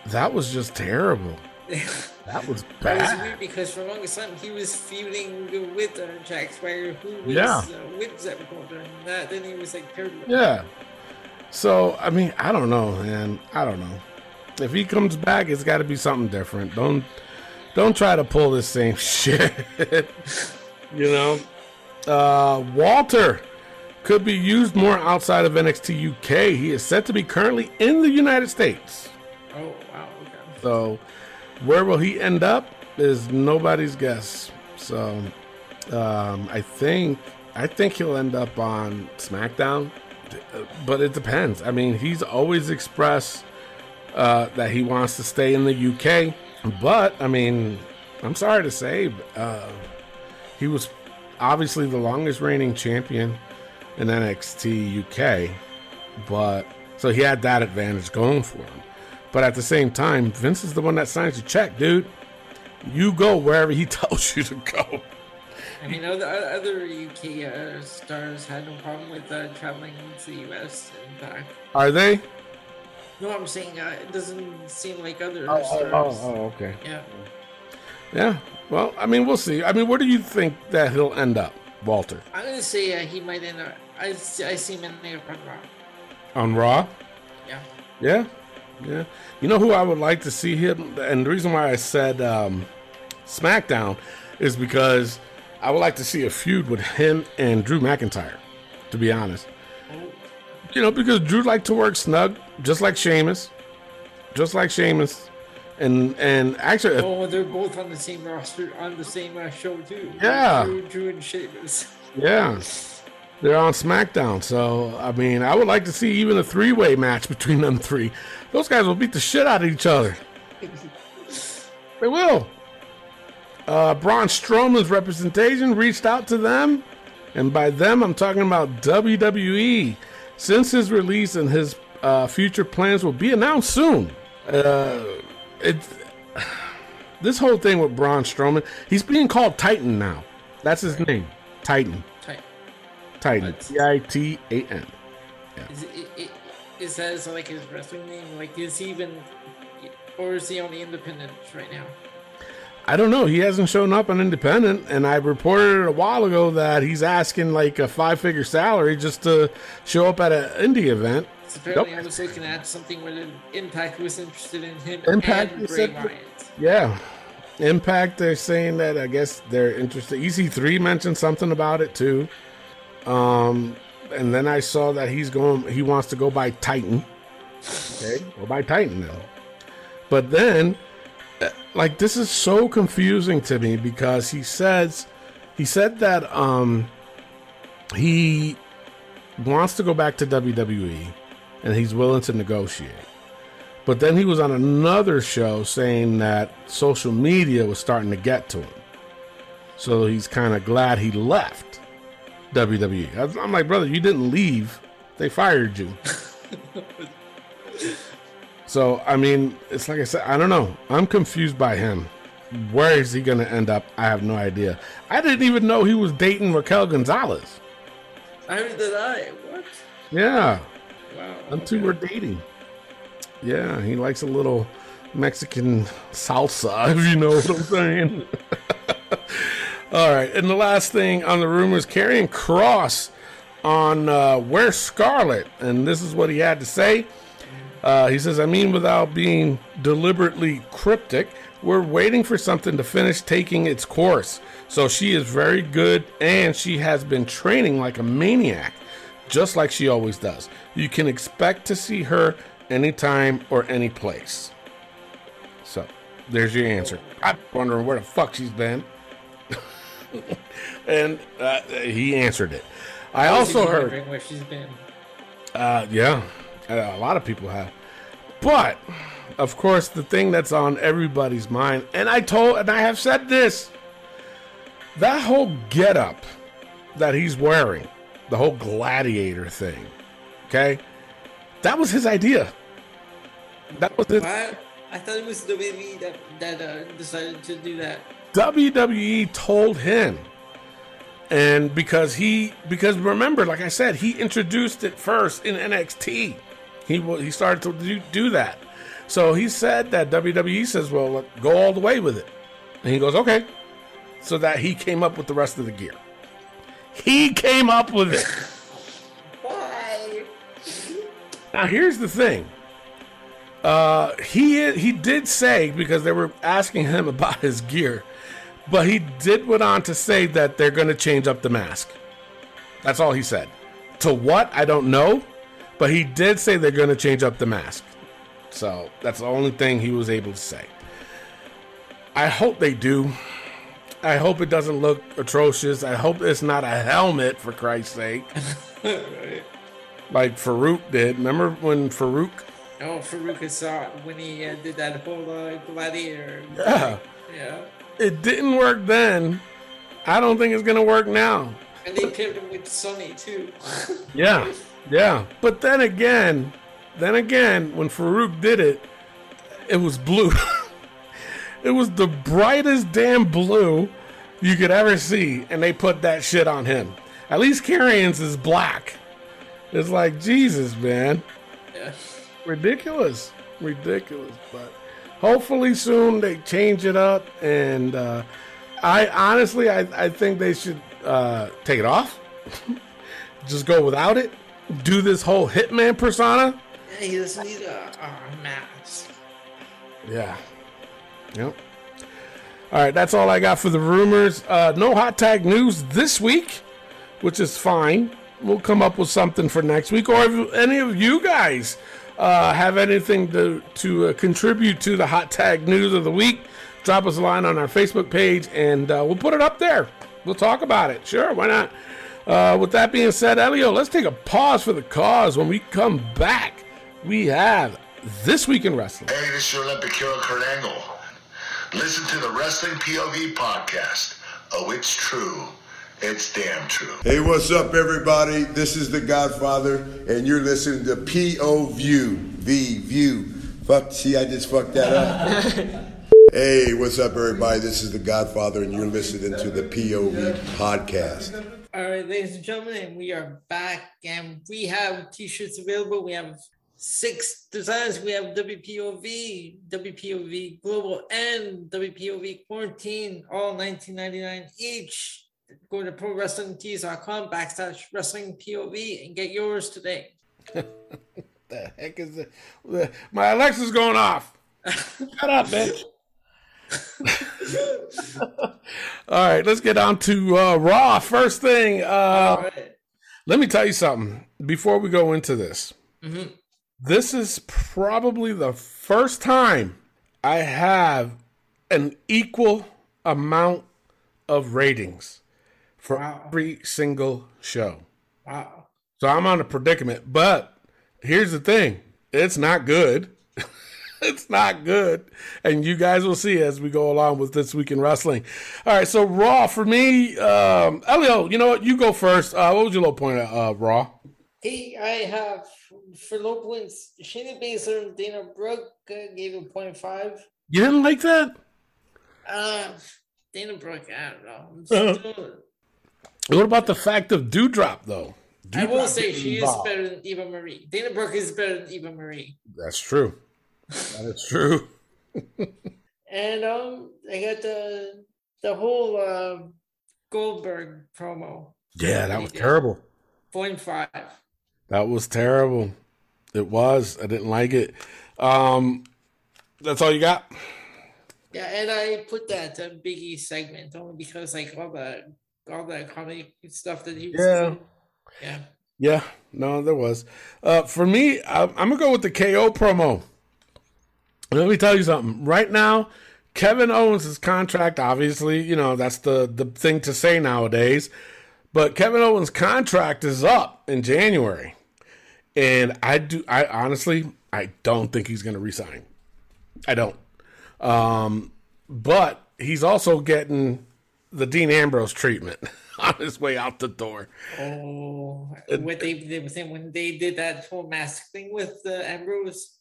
That was just terrible. [LAUGHS] That was That was bad. weird because for the longest time he was feuding with uh, Jack Swagger, who was Yeah. uh, with Zeb Colter, and that, then he was like paired with. Yeah. So I mean, I don't know, man. I don't know. If he comes back, it's got to be something different. Don't don't try to pull this same [LAUGHS] shit. you know. Uh, Walter could be used more outside of NXT UK. He is set to be currently in the United States. Oh wow, okay. So, where will he end up is nobody's guess. So, um, I think I think he'll end up on SmackDown, but it depends. I mean, he's always expressed uh, that he wants to stay in the UK, but I mean, I'm sorry to say, uh, he was obviously the longest reigning champion in NXT UK, but so he had that advantage going for him. But at the same time, Vince is the one that signs the check, dude. You go wherever he [LAUGHS] tells you to go. I mean, other other UK uh, stars had no problem with uh, traveling to the US and back. Are they? No, I'm saying uh, it doesn't seem like other Oh, stars. okay. Yeah. Yeah. Well, I mean, we'll see. I mean, where do you think that he'll end up, Walter? I'm gonna say uh, he might end up. I, I see him ending up on Raw. On Raw? Yeah. Yeah. Yeah. You know who I would like to see him? And the reason why I said um, SmackDown is because I would like to see a feud with him and Drew McIntyre, to be honest. You know, because Drew liked to work snug, just like Sheamus. Just like Sheamus. And and actually, Oh, they're both on the same roster on the same uh, show too. Yeah. Drew, Drew and Sheamus. yeah, they're on SmackDown. So, I mean, I would like to see even a three way match between them three. Those guys will beat the shit out of each other. They will. Uh, Braun Strowman's representation reached out to them, and by them, I'm talking about WWE. Since his release and his uh, future plans will be announced soon. Uh, it, [SIGHS] this whole thing with Braun Strowman, he's being called Titan now. That's his name, Titan. Titan. What? T I T A N. Is it, it, it is that like his wrestling name? Like is he even, or is he on the independent right now? I don't know. He hasn't shown up on Independent, and I reported a while ago that he's asking like a five figure salary just to show up at an indie event. 'Cause apparently, Nope. I was looking at something where the Impact was interested in him Impact and Bray Wyatt. Yeah. Impact, they're saying that I guess they're interested. EC3 mentioned something about it too. Um, and then I saw that he's going, he wants to go by Titan. Okay, go by Titan now. But then, uh, like, this is so confusing to me because he says, he said that um, he wants to go back to WWE and he's willing to negotiate. But then he was on another show saying that social media was starting to get to him. So he's kind of glad he left WWE. I'm like, brother, you didn't leave. They fired you. So I mean, it's like I said, I don't know. I'm confused by him. Where is he going to end up? I have no idea. I didn't even know he was dating Raquel Gonzalez. I heard that I what? Yeah, Wow. them two were dating. Yeah, he likes a little Mexican salsa, [LAUGHS] if you know what I'm saying. [LAUGHS] All right, and the last thing on the rumors, Karrion Kross on uh, Where Scarlett, and this is what he had to say. Uh, he says, I mean, without being deliberately cryptic, we're waiting for something to finish taking its course. So she is very good, and she has been training like a maniac, just like she always does. You can expect to see her anytime or any place. So there's your answer. I'm wondering where the fuck she's been. [LAUGHS] and uh, he answered it. I also heard. where she's been. Uh, yeah, uh, a lot of people have. But, of course, the thing that's on everybody's mind, and I told, and I have said this, that whole getup that he's wearing, the whole gladiator thing, okay, that was his idea. That was his. What? I thought it was WWE that that uh, decided to do that. WWE told him. And because he, because remember, like I said, he introduced it first in NXT. He he started to do, do that. So he said that WWE says, "Well, let- go all the way with it," and he goes, "Okay." So that he came up with the rest of the gear. He came up with it. Why? Now here's the thing. Uh, he he did say because they were asking him [LAUGHS] about his gear, but he did went on to say that they're going to change up the mask. That's all he said. To what I don't know, but he did say they're going to change up the mask. So that's the only thing he was able to say. I hope they do. I hope it doesn't look atrocious. I hope it's not a helmet for Christ's sake, [LAUGHS] like Faarooq did. Remember when Faarooq Oh, Faarooq saw when he uh, did that whole uh, gladiator. Yeah. Yeah. It didn't work then. I don't think it's gonna work now. And they paired him with Sunny too. [LAUGHS] Yeah, yeah. But then again, then again, when Faarooq did it, it was blue. [LAUGHS] it was the brightest damn blue you could ever see, and they put that shit on him. At least Karrion's is black. It's like Jesus, man. yeah. ridiculous ridiculous but hopefully soon they change it up and uh, i honestly I, I think they should uh, take it off. [LAUGHS] Just go without it. Do this whole hitman persona. Yeah, he doesn't need a, a mask. yeah. Yep. All right that's all i got for the rumors. Uh, no hot tag news this week which is fine. We'll come up with something for next week. Or if any of you guys uh, have anything to, to uh, contribute to the hot tag news of the week drop us a line on our facebook page and uh, we'll put it up there we'll talk about it sure why not uh, with that being said elio let's take a pause for the cause when we come back we have this week in wrestling Hey, this is your Olympic hero Kurt Angle. Listen to the Wrestling POV podcast. Oh, it's true. It's damn true. Hey, what's up, everybody? This is the Godfather, and you're listening to PO View. V View. Fuck, see, I just fucked that up. [LAUGHS] hey, what's up, everybody? This is the Godfather, and you're listening to the POV podcast. All right, ladies and gentlemen, and we are back, and we have t-shirts available. We have six designs. We have WPOV, WPOV Global, and WPOV Quarantine, all 19.99 each. Go to ProWrestlingTees.com backslash Wrestling POV and get yours today. [LAUGHS] the heck is it? My Alexa's going off. [LAUGHS] Shut up, bitch. [LAUGHS] All right, let's get on to uh, Raw. First thing, uh, right. let me tell you something before we go into this. This is probably the first time I have an equal amount of ratings for Wow. every single show. Wow. So I'm on a predicament. But here's the thing it's not good. [LAUGHS] it's not good. And you guys will see as we go along with this week in wrestling. All right, so Raw for me, um, Elio, you know what? You go first. Uh, what was your low point at uh, Raw? Hey, I have for low points. Shayna Baszler and Dana Brooke uh, gave a point five. You didn't like that? Uh, Dana Brooke, I don't know. I'm Uh-huh. still- What about the fact of Doudrop though? Doudrop I will say she is better than Eva Marie. Dana Brooke is better than Eva Marie. That's true. That is true. [LAUGHS] And um, I got the the whole uh, Goldberg promo. Yeah, that was terrible. Point five. That was terrible. It was. I didn't like it. Um, that's all you got. Yeah, and I put that uh, Biggie segment only because like all the all the comedy stuff that he was Yeah. doing. Yeah. Yeah, no, there was. Uh, for me, I'm, I'm gonna go with the KO promo. Let me tell you something. Right now, Kevin Owens' contract, obviously, you know that's the the thing to say nowadays. But Kevin Owens' contract is up in January, and I do. I honestly, I don't think he's gonna resign. I don't. Um, but he's also getting the Dean Ambrose treatment [LAUGHS] on his way out the door. Oh, what they did with him when they did that whole mask thing with uh, Ambrose.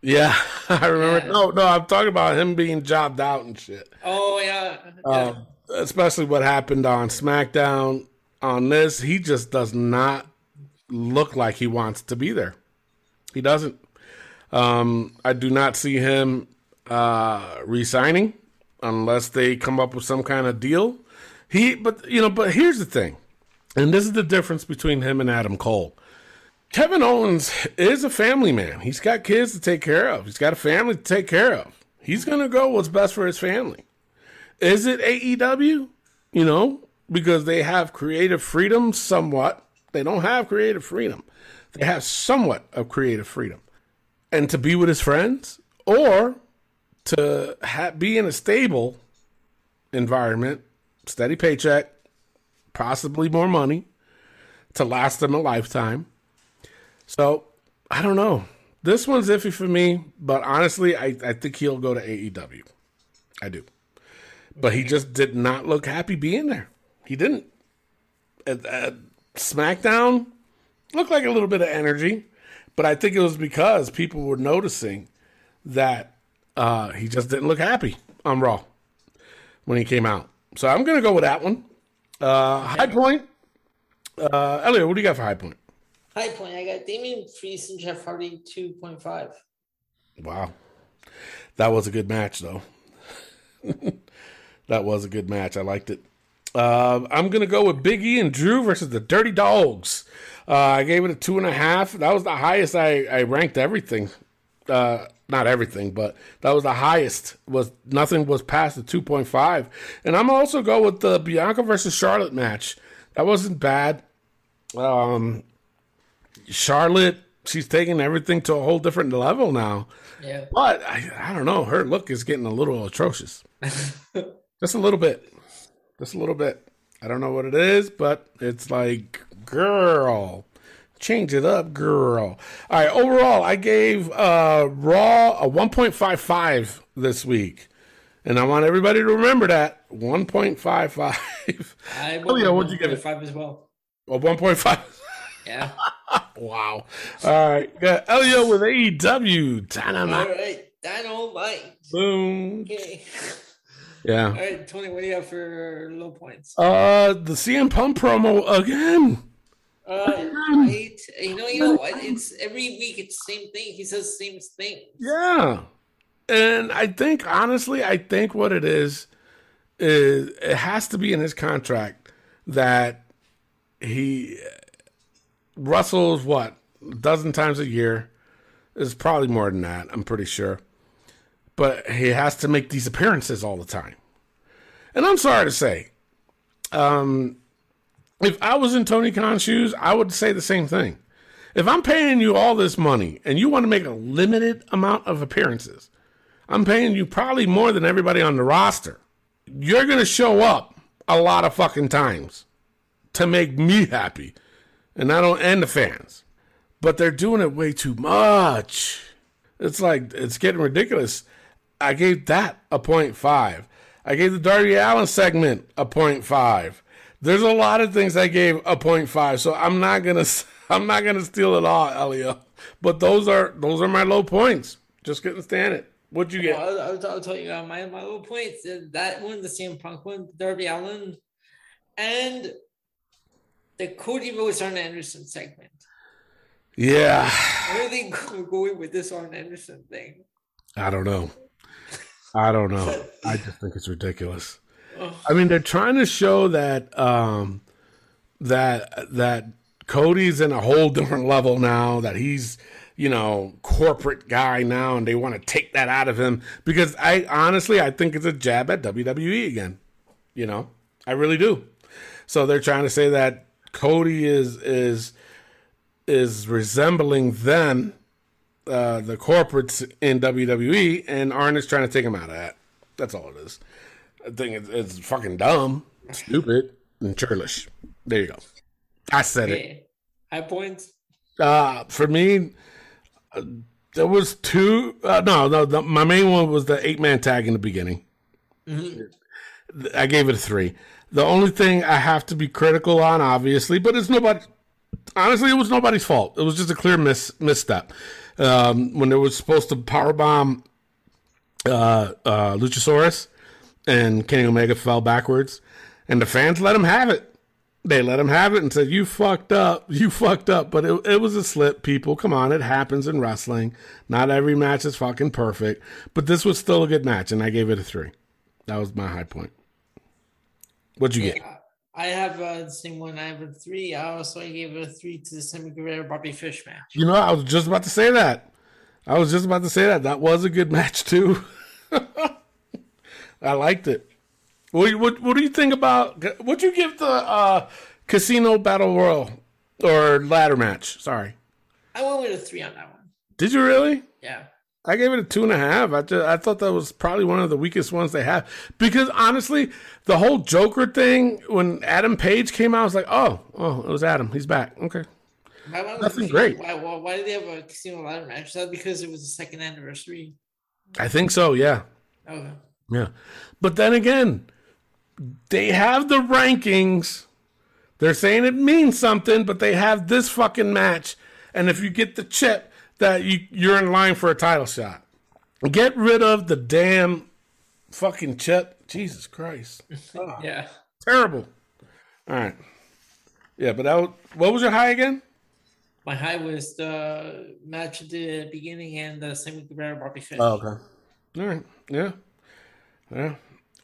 Yeah, [LAUGHS] I remember. Yeah. No, no, I'm talking about him being jobbed out and shit. Oh yeah, yeah. Um, especially what happened on SmackDown. On this, he just does not look like he wants to be there. He doesn't. Um, I do not see him uh, resigning unless they come up with some kind of deal. He, but you know, but here's the thing, and this is the difference between him and Adam Cole. Kevin Owens is a family man. He's got kids to take care of. He's got a family to take care of. He's gonna go what's best for his family. Is it AEW? You know, because they have creative freedom somewhat. They don't have creative freedom. They have somewhat of creative freedom. And to be with his friends or to ha- be in a stable environment, steady paycheck, possibly more money to last them a lifetime. So I don't know. This one's iffy for me, but honestly, I, I think he'll go to AEW. I do. But he just did not look happy being there. He didn't. At, at SmackDown looked like a little bit of energy, but I think it was because people were noticing that uh, he just didn't look happy on Raw when he came out. So I'm going to go with that one. Uh, high point. Uh, Elliot, what do you got for high point? High point. I got Damian Priest and Jeff Hardy two point five. Wow. That was a good match, though. [LAUGHS] that was a good match. I liked it. Uh, I'm going to go with Big E and Drew versus the Dirty Dogs. Uh, I gave it a two and a half. That was the highest I, I ranked everything. Uh, not everything, but that was the highest. Was nothing was past the 2.5. And I'm also go with the Bianca versus Charlotte match. That wasn't bad. Um, Charlotte, she's taking everything to a whole different level now. Yeah. But I, I don't know. Her look is getting a little atrocious. [LAUGHS] Just a little bit. Just a little bit. I don't know what it is, but it's like, girl, change it up, girl. All right. Overall, I gave uh, Raw a 1.55 this week. And I want everybody to remember that 1.55. I [LAUGHS] Oh, yeah, what'd you give it? Five as well. Well, 1.5. Yeah. [LAUGHS] wow. All right. Got Elio with AEW. Dynamite. right. Dynamite. Boom. Okay. [LAUGHS] Yeah. All right, Tony. What do you have for low points? Uh, the CM Punk promo again. Uh, right. You know, you know what? It's every week. It's the same thing. He says the same thing. Yeah. And I think, honestly, I think what it is, is it has to be in his contract that he wrestles, what, a dozen times a year. It's probably more than that, I'm pretty sure. But he has to make these appearances all the time. And I'm sorry to say, um, if I was in Tony Khan's shoes, I would say the same thing. If I'm paying you all this money and you want to make a limited amount of appearances, I'm paying you probably more than everybody on the roster. You're going to show up a lot of fucking times to make me happy and I don't end the fans. But they're doing it way too much. It's like it's getting ridiculous. I gave that a point five. I gave the Darby Allin segment a point five. There's a lot of things I gave a point five, so I'm not gonna [LAUGHS] I'm not gonna steal it all, Elio. But those are those are my low points. Just couldn't stand it. What'd you get? Well, I'll, I'll, tell you uh, my my little points. uh, That one, the CM Punk one, Darby Allin, and the Cody Rhodes Arn Anderson segment. Yeah, Where are they go- [LAUGHS] going with this Arn Anderson thing? I don't know. I don't know. I just think it's ridiculous. I mean, they're trying to show that um, that that Cody's in a whole different level now. That he's you know corporate guy now, and they want to take that out of him because I honestly I think it's a jab at WWE again. You know, I really do. So they're trying to say that Cody is is is resembling them, uh, the corporates in WWE, and Arn is trying to take him out of that. That's all it is. I think it's, it's fucking dumb, stupid, and churlish. There you go. I said it. High points. Uh, for me, uh, there was two. Uh, no, no, the, my main one was the eight man tag in the beginning. I gave it a three. The only thing I have to be critical on, obviously, but it's nobody. Honestly, it was nobody's fault. It was just a clear miss misstep um, when they were supposed to powerbomb uh, uh, Luchasaurus, and Kenny Omega fell backwards, and the fans let him have it. They let him have it and said, "You fucked up. You fucked up." But it, it was a slip. People, come on, it happens in wrestling. Not every match is fucking perfect, but this was still a good match, and I gave it a three. That was my high point. What'd you get? I have uh, the same one. I have a three. I also gave it a three to the Sammy Guevara Bobby Fish match. You know, I was just about to say that. I was just about to say that. That was a good match too. [LAUGHS] I liked it. What, what What do you think about? What'd you give the uh, Casino Battle Royal or ladder match? Sorry, I went with a three on that one. did you really? Yeah. I gave it a two and a half. I just, I thought that was probably one of the weakest ones they have because honestly, the whole Joker thing when Adam Page came out, I was like, oh, oh, it was Adam. He's back. Okay. Why, why was Nothing great. Why, why, why did they have a casino ladder match? Is that because it was the second anniversary? I think so. Yeah. Okay. Yeah. But then again, they have the rankings. They're saying it means something, but they have this fucking match. And if you get the chip, that you, you're in line for a title shot. Get rid of the damn fucking chip. Jesus Christ. [LAUGHS] Yeah. Terrible. All right. Yeah, but that was, what was your high again? My high was the match at the beginning and the Sammy Guevara Bobby Fish. Oh, okay. All right. Yeah. Yeah.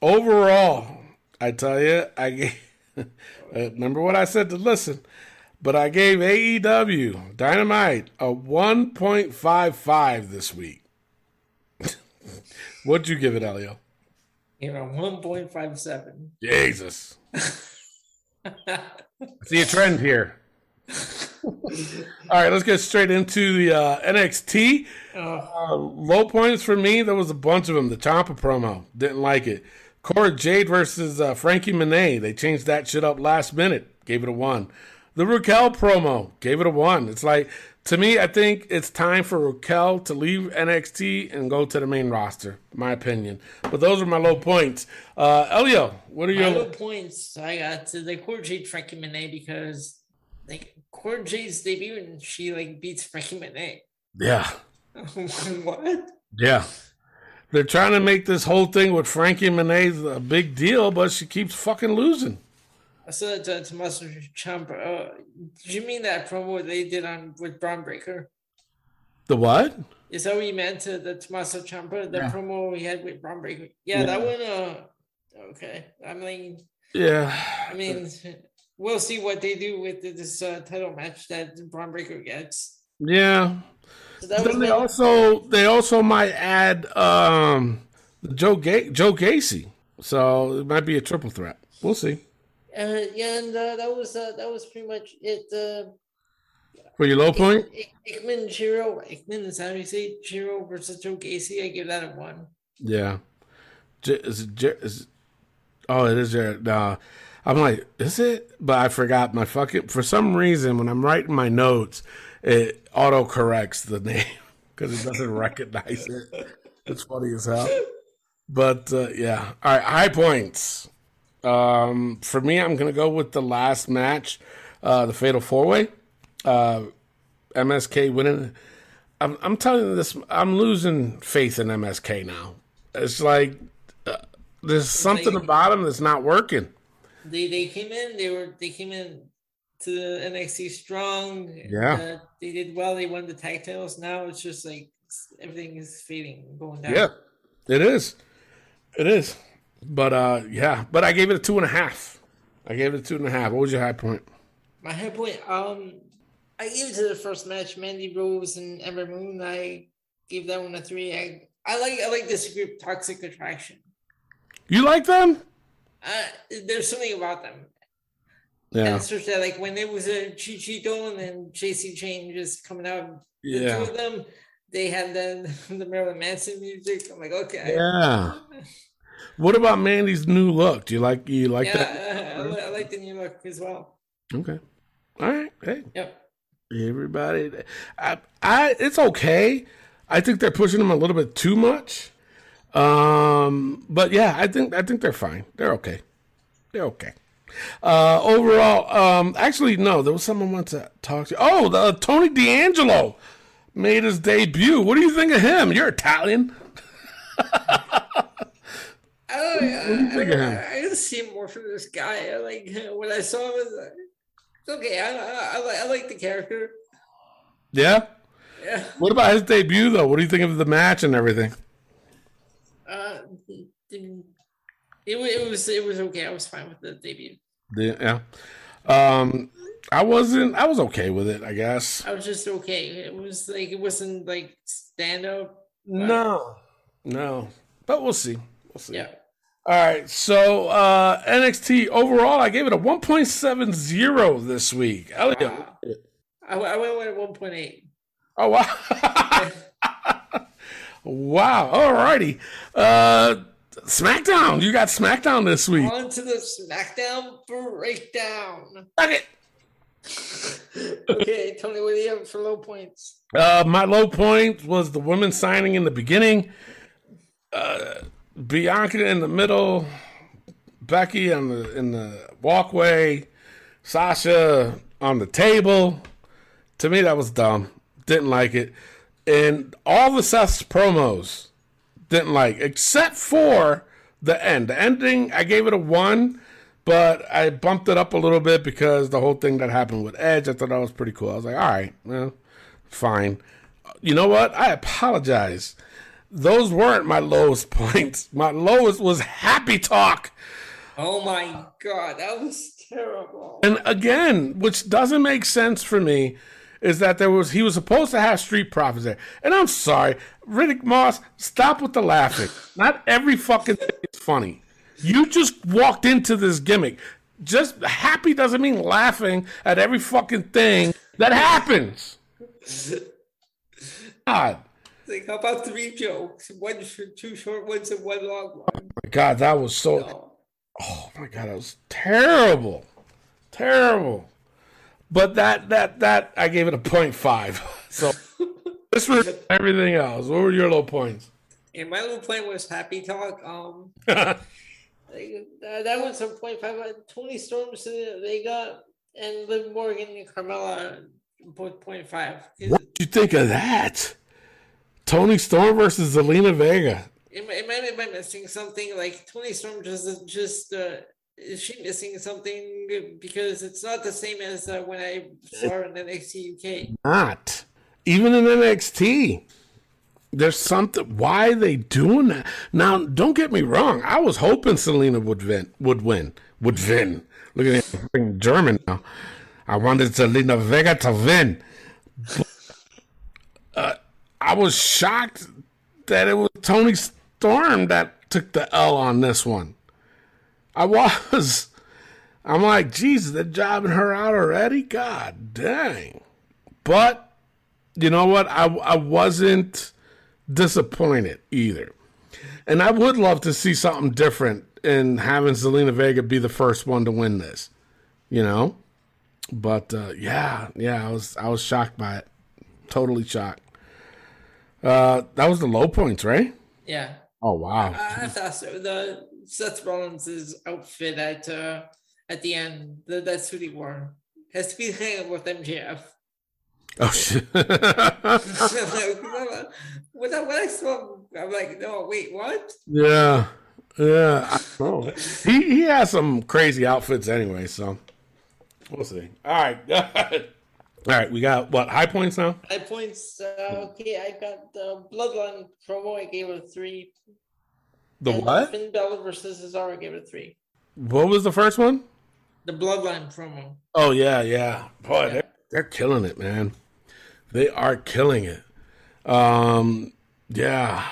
Overall, I tell you, I gave. [LAUGHS] remember what I said to listen, but I gave AEW Dynamite a 1.55 this week. [LAUGHS] What'd you give it, Elio? You know, 1.57. Jesus. I [LAUGHS] see a trend here. All right, let's get straight into the uh, NXT. Uh, low points for me, there was a bunch of them. The Ciampa promo, didn't like it. Cora Jade versus uh, Frankie Monet, they changed that shit up last minute, gave it a one. The Raquel promo, gave it a one. It's like, to me, I think it's time for Raquel to leave NXT and go to the main roster, my opinion. But those are my low points. Uh, Elio, what are My your low points I got to the Cora Jade Frankie Monet because like Cora Jade's debut and she like beats Frankie Monet. Yeah. [LAUGHS] what? Yeah. They're trying to make this whole thing with Frankie Monet a big deal, but she keeps fucking losing. I saw that to, to Master Ciampa. Uh, did you mean that promo they did on with Bron Breakker? The what? Is that what you meant to the Tommaso Ciampa? The Yeah. promo we had with Bron Breakker? Yeah, Yeah. that one. Uh, okay. I mean, Yeah. I mean, we'll see what they do with this uh, title match that Bron Breakker gets. Yeah. Then they also they also might add um Joe Ga- Joe Gacy. So it might be a triple threat. We'll see. Uh, yeah, and uh, that was uh, that was pretty much it. Uh, For your low point? Ik- Ikemen Jiro, Ikemen is how you say it? Jiro versus Joe Gacy. I give that a one. Yeah. J- is it, J- is it- oh, it is Jared. Uh, I'm like, is it? But I forgot my fucking. For some reason, when I'm writing my notes, it auto corrects the name [LAUGHS] because it doesn't recognize it. It's funny as hell. But uh, yeah, all right. High points. Um, for me, I'm gonna go with the last match, uh, the Fatal Four Way. uh, MSK winning. I'm, I'm telling you this. I'm losing faith in MSK now. It's like uh, there's something about him that's not working. They they came in. They were they came in to the NXT strong. Yeah. uh, they did well. They won the tag titles. Now it's just like everything is fading, going down. Yeah, it is. It is. But uh, yeah. But I gave it a two and a half. I gave it a two and a half. What was your high point? My high point, um, I gave it to the first match, Mandy Rose and Ember Moon. I gave that one a three. I, I like I like this group, Toxic Attraction. You like them? Uh, there's something about them. Yeah. And especially like when it was a Chi Chito and then Jacy Jayne just coming out. The Yeah. two of them, they had the [LAUGHS] the Marilyn Manson music. I'm like, okay. Yeah. What about Mandy's new look? Do you like you like yeah, that? I, I, I like the new look as well. Okay. All right. Hey, Yep. everybody. I, I, it's okay. I think they're pushing them a little bit too much. Um, but yeah, I think I think they're fine. They're okay. They're okay. Uh, overall, um, actually, no, there was someone I wanted to talk to. Oh, the Tony D'Angelo made his debut. What do you think of him? You're Italian. I don't, I, do you I, of him? I, I just see more from this guy. I like when I saw him, was it's okay. I, I, I, like, the character. Yeah. Yeah. What about his debut though? What do you think of the match and everything? Uh, it, it was it was okay. I was fine with the debut. Yeah. Um, I wasn't. I was okay with it. I guess. I was just okay. It was like it wasn't like stand up. No. No. But we'll see. We'll see. Yeah. All right. So uh NXT overall, I gave it a 1.70 this week. Elliot. Wow. I, I went with one point eight. Oh wow. [LAUGHS] wow. All righty. Uh SmackDown. You got SmackDown this week. On to the SmackDown breakdown. Okay. [LAUGHS] okay, Tony, what do you have for low points? Uh, my low point was the women signing in the beginning. Uh, Bianca in the middle, Becky on the in the walkway, Sasha on the table. To me, that was dumb. Didn't like it, and all the Seth's promos didn't like, except for the end. The ending, I gave it a one, but I bumped it up a little bit because the whole thing that happened with Edge, I thought that was pretty cool. I was like, all right, well, fine. You know what? I apologize. Those weren't my lowest [LAUGHS] points. My lowest was happy talk. Oh my god, that was terrible. And again, which doesn't make sense for me, is that there was he was supposed to have street profits there. And I'm sorry, Riddick Moss, stop with the laughing. [LAUGHS] Not every fucking thing is funny. You just walked into this gimmick. Just happy doesn't mean laughing at every fucking thing that happens. [LAUGHS] God. Like, how about three jokes? One two short ones and one long one. Oh my God, that was so. No. Oh my God, that was terrible, terrible. But that that that I gave it a point five. [LAUGHS] So this was [LAUGHS] everything else. What were your low points? And my little point was happy talk. Um, [LAUGHS] that, was a point five. Uh, Toni Storms they got and Liv Morgan and Carmella both point five. What did you think of that? Toni Storm versus Zelina Vega. might- it might have missing something. Like Toni Storm just just uh, is she missing something because it's not the same as uh, when I saw her in NXT UK. Not even in NXT. There's something. Why they doing that? Now, don't get me wrong. I was hoping Zelina would win. Would win. Would win. Look at being German now. I wanted Zelina Vega to win. But, uh, I was shocked that it was Toni Storm that took the L on this one. I was. I'm like, Jesus, they're jobbing her out already? God dang. But you know what? I, I wasn't disappointed either. And I would love to see something different in having Zelina Vega be the first one to win this. You know? But uh, yeah, yeah, I was I was shocked by it. Totally shocked. Uh, that was the low points, right? Yeah. Oh wow. I thought so. The Seth Rollins' outfit at uh, at the end, the, that suit he wore, has to be hanging with MJF. Oh shit. [LAUGHS] when, I, when I saw him, I'm like, no, wait, what? yeah. Yeah. He he has some crazy outfits anyway, so we'll see. All right. [LAUGHS] All right, we got what high points now? High points. Uh, okay, I got the Bloodline promo. I gave it a three. The And what? Finn Balor versus Cesaro. I gave it a three. What was the first one? The Bloodline promo. Oh yeah, yeah. Boy, they're, they're killing it, man. They are killing it. Um, yeah.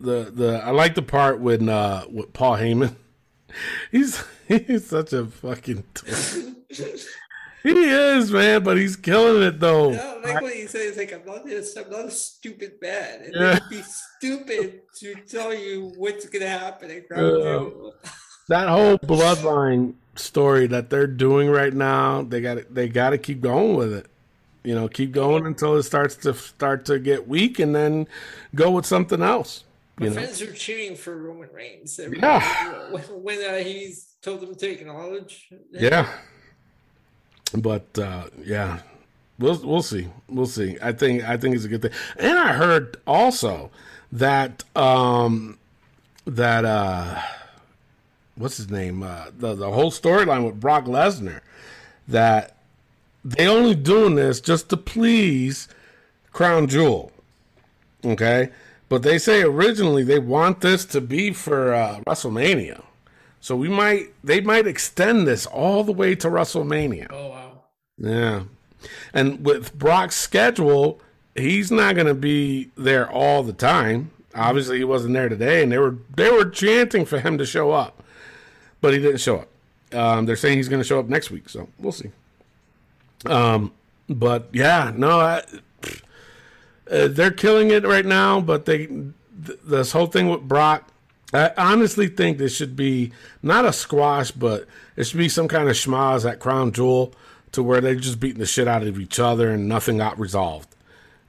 The the I like the part when uh with Paul Heyman. [LAUGHS] He's [LAUGHS] he's such a fucking. [LAUGHS] he is man, but he's killing it though. No, like what he says, like I'm not this, I'm not a stupid man. And Yeah. it'd be stupid to tell you what's gonna happen at. Ground Zero. That whole bloodline story that they're doing right now, they got they got to keep going with it. You know, keep going until it starts to start to get weak, and then go with something else. My You know, friends are cheering for Roman Reigns. every- Yeah. [LAUGHS] When, when uh, he's told them to take acknowledge. yeah. But uh, yeah, we'll we'll see, we'll see. I think I think it's a good thing. And I heard also that um that uh what's his name uh the the whole storyline with Brock Lesnar that they only doing this just to please Crown Jewel. Okay? But they say originally they want this to be for uh, WrestleMania. So we might they might extend this all the way to WrestleMania. Oh wow. Yeah. And with Brock's schedule, he's not going to be there all the time. Obviously, he wasn't there today, and they were they were chanting for him to show up, but he didn't show up. Um, they're saying he's going to show up next week, so we'll see. Um, but yeah, no, I, uh, they're killing it right now. But they th- this whole thing with Brock, I honestly think this should be not a squash, but it should be some kind of schmozz at Crown Jewel to where they're just beating the shit out of each other and nothing got resolved.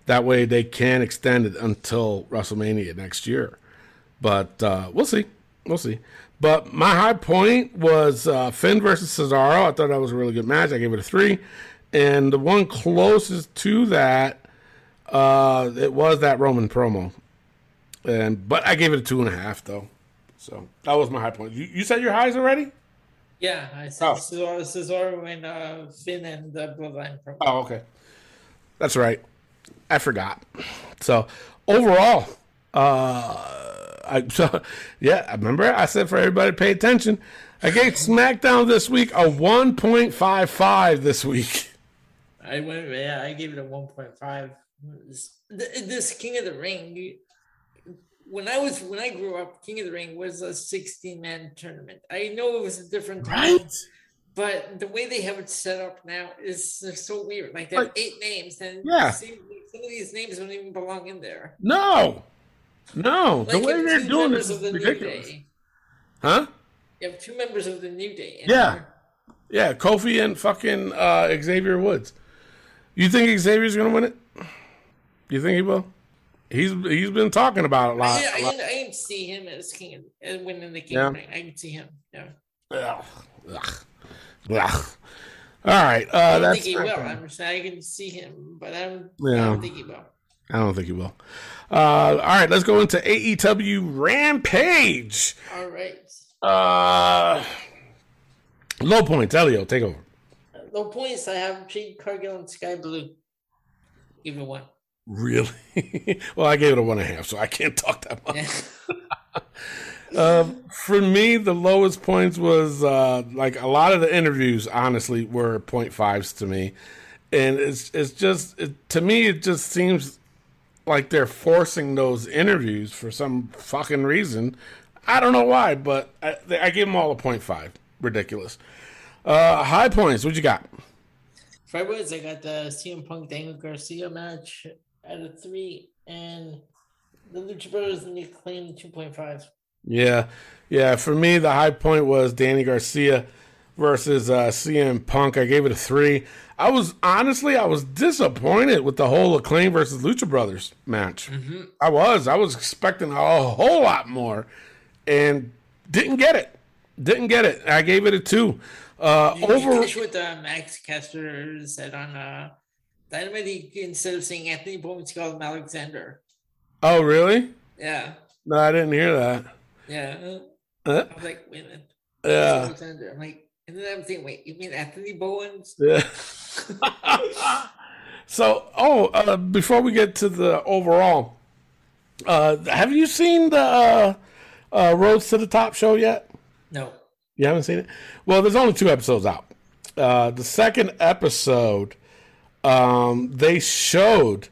That way they can extend it until WrestleMania next year. But uh, we'll see. We'll see. But my high point was uh, Finn versus Cesaro. I thought that was a really good match. I gave it a three. And the one closest to that, uh, it was that Roman promo. And but I gave it a two and a half though. So that was my high point. You, you said your highs already? Yeah, I said Oh. Cesaro, Cesaro and uh, Finn and the Bloodline promo. Oh, okay. That's right. I forgot. So overall, uh, I [LAUGHS] so yeah, I remember I said for everybody to pay attention. I gave SmackDown this week a one point five five this week. I went, yeah, I gave it a 1.5. This, this King of the Ring, when I was, when I grew up, King of the Ring was a 16 man tournament. I know it was a different time, Right? but the way they have it set up now is so weird. Like they have Like- eight names, and Yeah. some of these names don't even belong in there. No, no. Like the way they're doing this is ridiculous. Day. Huh? You have two members of the New Day. in Yeah. there. Yeah, Kofi and fucking uh, Xavier Woods. You think Xavier's gonna win it? You think he will? He's he's been talking about it a lot. Yeah, a I, lot. I can see him as king as winning the King Yeah. of the Ring. I can see him. Yeah. Ugh. Ugh. Ugh. All right, uh, I don't think he will. I'm I can see him, but I don't, I don't think he will. I don't think he will. Uh, all right, let's go into AEW Rampage. All right. Uh, low points. Elio, take over. Low points. I have Jade Cargill and Skye Blue. Give it one. Really? [LAUGHS] well, I gave it a one and a half, so I can't talk that much. [LAUGHS] Um, for me, the lowest points was uh, like a lot of the interviews. Honestly, were point fives to me, and it's it's just it, to me it just seems like they're forcing those interviews for some fucking reason. I don't know why, but I, I give them all a point five. Ridiculous. Uh, high points. What you got? Five words. I got the CM Punk Daniel Garcia match at a three, and the Lucha Brothers and the Acclaim two point five. Yeah, yeah. For me, the high point was Danny Garcia versus uh, CM Punk. I gave it a three. I was honestly, I was disappointed with the whole Acclaim versus Lucha Brothers match. I was, I was expecting a whole lot more, and didn't get it. Didn't get it. I gave it a two. Uh, you over, what uh, Max Caster said on uh, Dynamite, he, instead of saying Anthony Bowens, he called him Alexander. Oh, really? Yeah, No, I didn't hear that. yeah. Uh, I was like, wait a minute. yeah. Alexander. I'm like, and then I'm thinking, wait, you mean Anthony Bowens? Yeah. [LAUGHS] so, oh, uh, before we get to the overall, uh, have you seen the uh, uh, Roads to the Top show yet? No. You haven't seen it? Well, there's only two episodes out. Uh, the second episode, um, they showed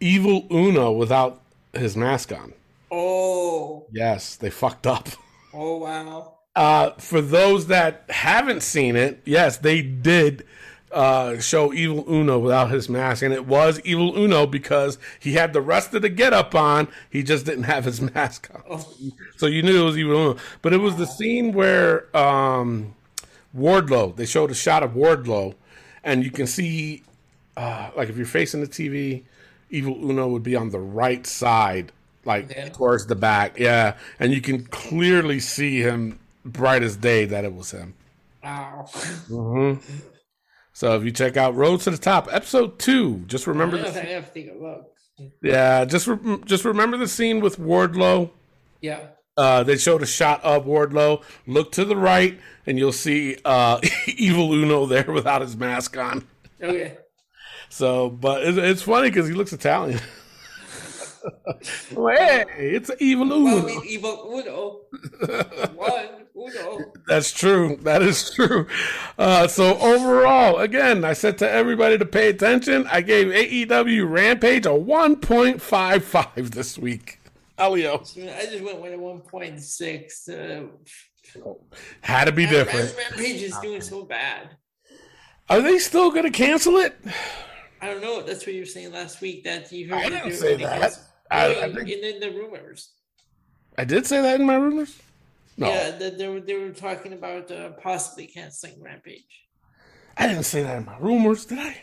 Evil Uno without his mask on. Oh, Yes, they fucked up. oh wow. Uh, for those that haven't seen it, yes, they did uh, show Evil Uno without his mask, and it was Evil Uno because he had the rest of the getup on. He just didn't have his [LAUGHS] mask on, Oh, so you knew it was Evil Uno. But it was the scene where um, Wardlow. They showed a shot of Wardlow, and you can see, uh, like if you're facing the TV, Evil Uno would be on the right side, like Yeah. towards the back. Yeah, and you can clearly see him bright as day that it was him. wow. So if you check out Road to the Top, episode two, just remember, I the, have to take a look. yeah, just re- just remember the scene with Wardlow. Yeah. Uh, they showed a shot of Wardlow. Look to the right, and you'll see uh, [LAUGHS] Evil Uno there without his mask on. Okay. So, but it's, it's funny because he looks Italian. I'm [LAUGHS] hey, it's Evil Well, I Uno. mean, Evil Uno. One Uno. That's true. That is true. Uh, so overall, again, I said to everybody to pay attention. I gave AEW Rampage a 1.55 this week. Elio I just went with a one point six. Uh, had to be different. Rampage is doing so bad. Are they still going to cancel it? I don't know. That's what you were saying last week. That you heard. I didn't say that. I- I in, think- in, in the rumors. I did say that in my rumors. No, Yeah, that they were they were talking about uh, possibly canceling Rampage. I didn't say that in my rumors, did I?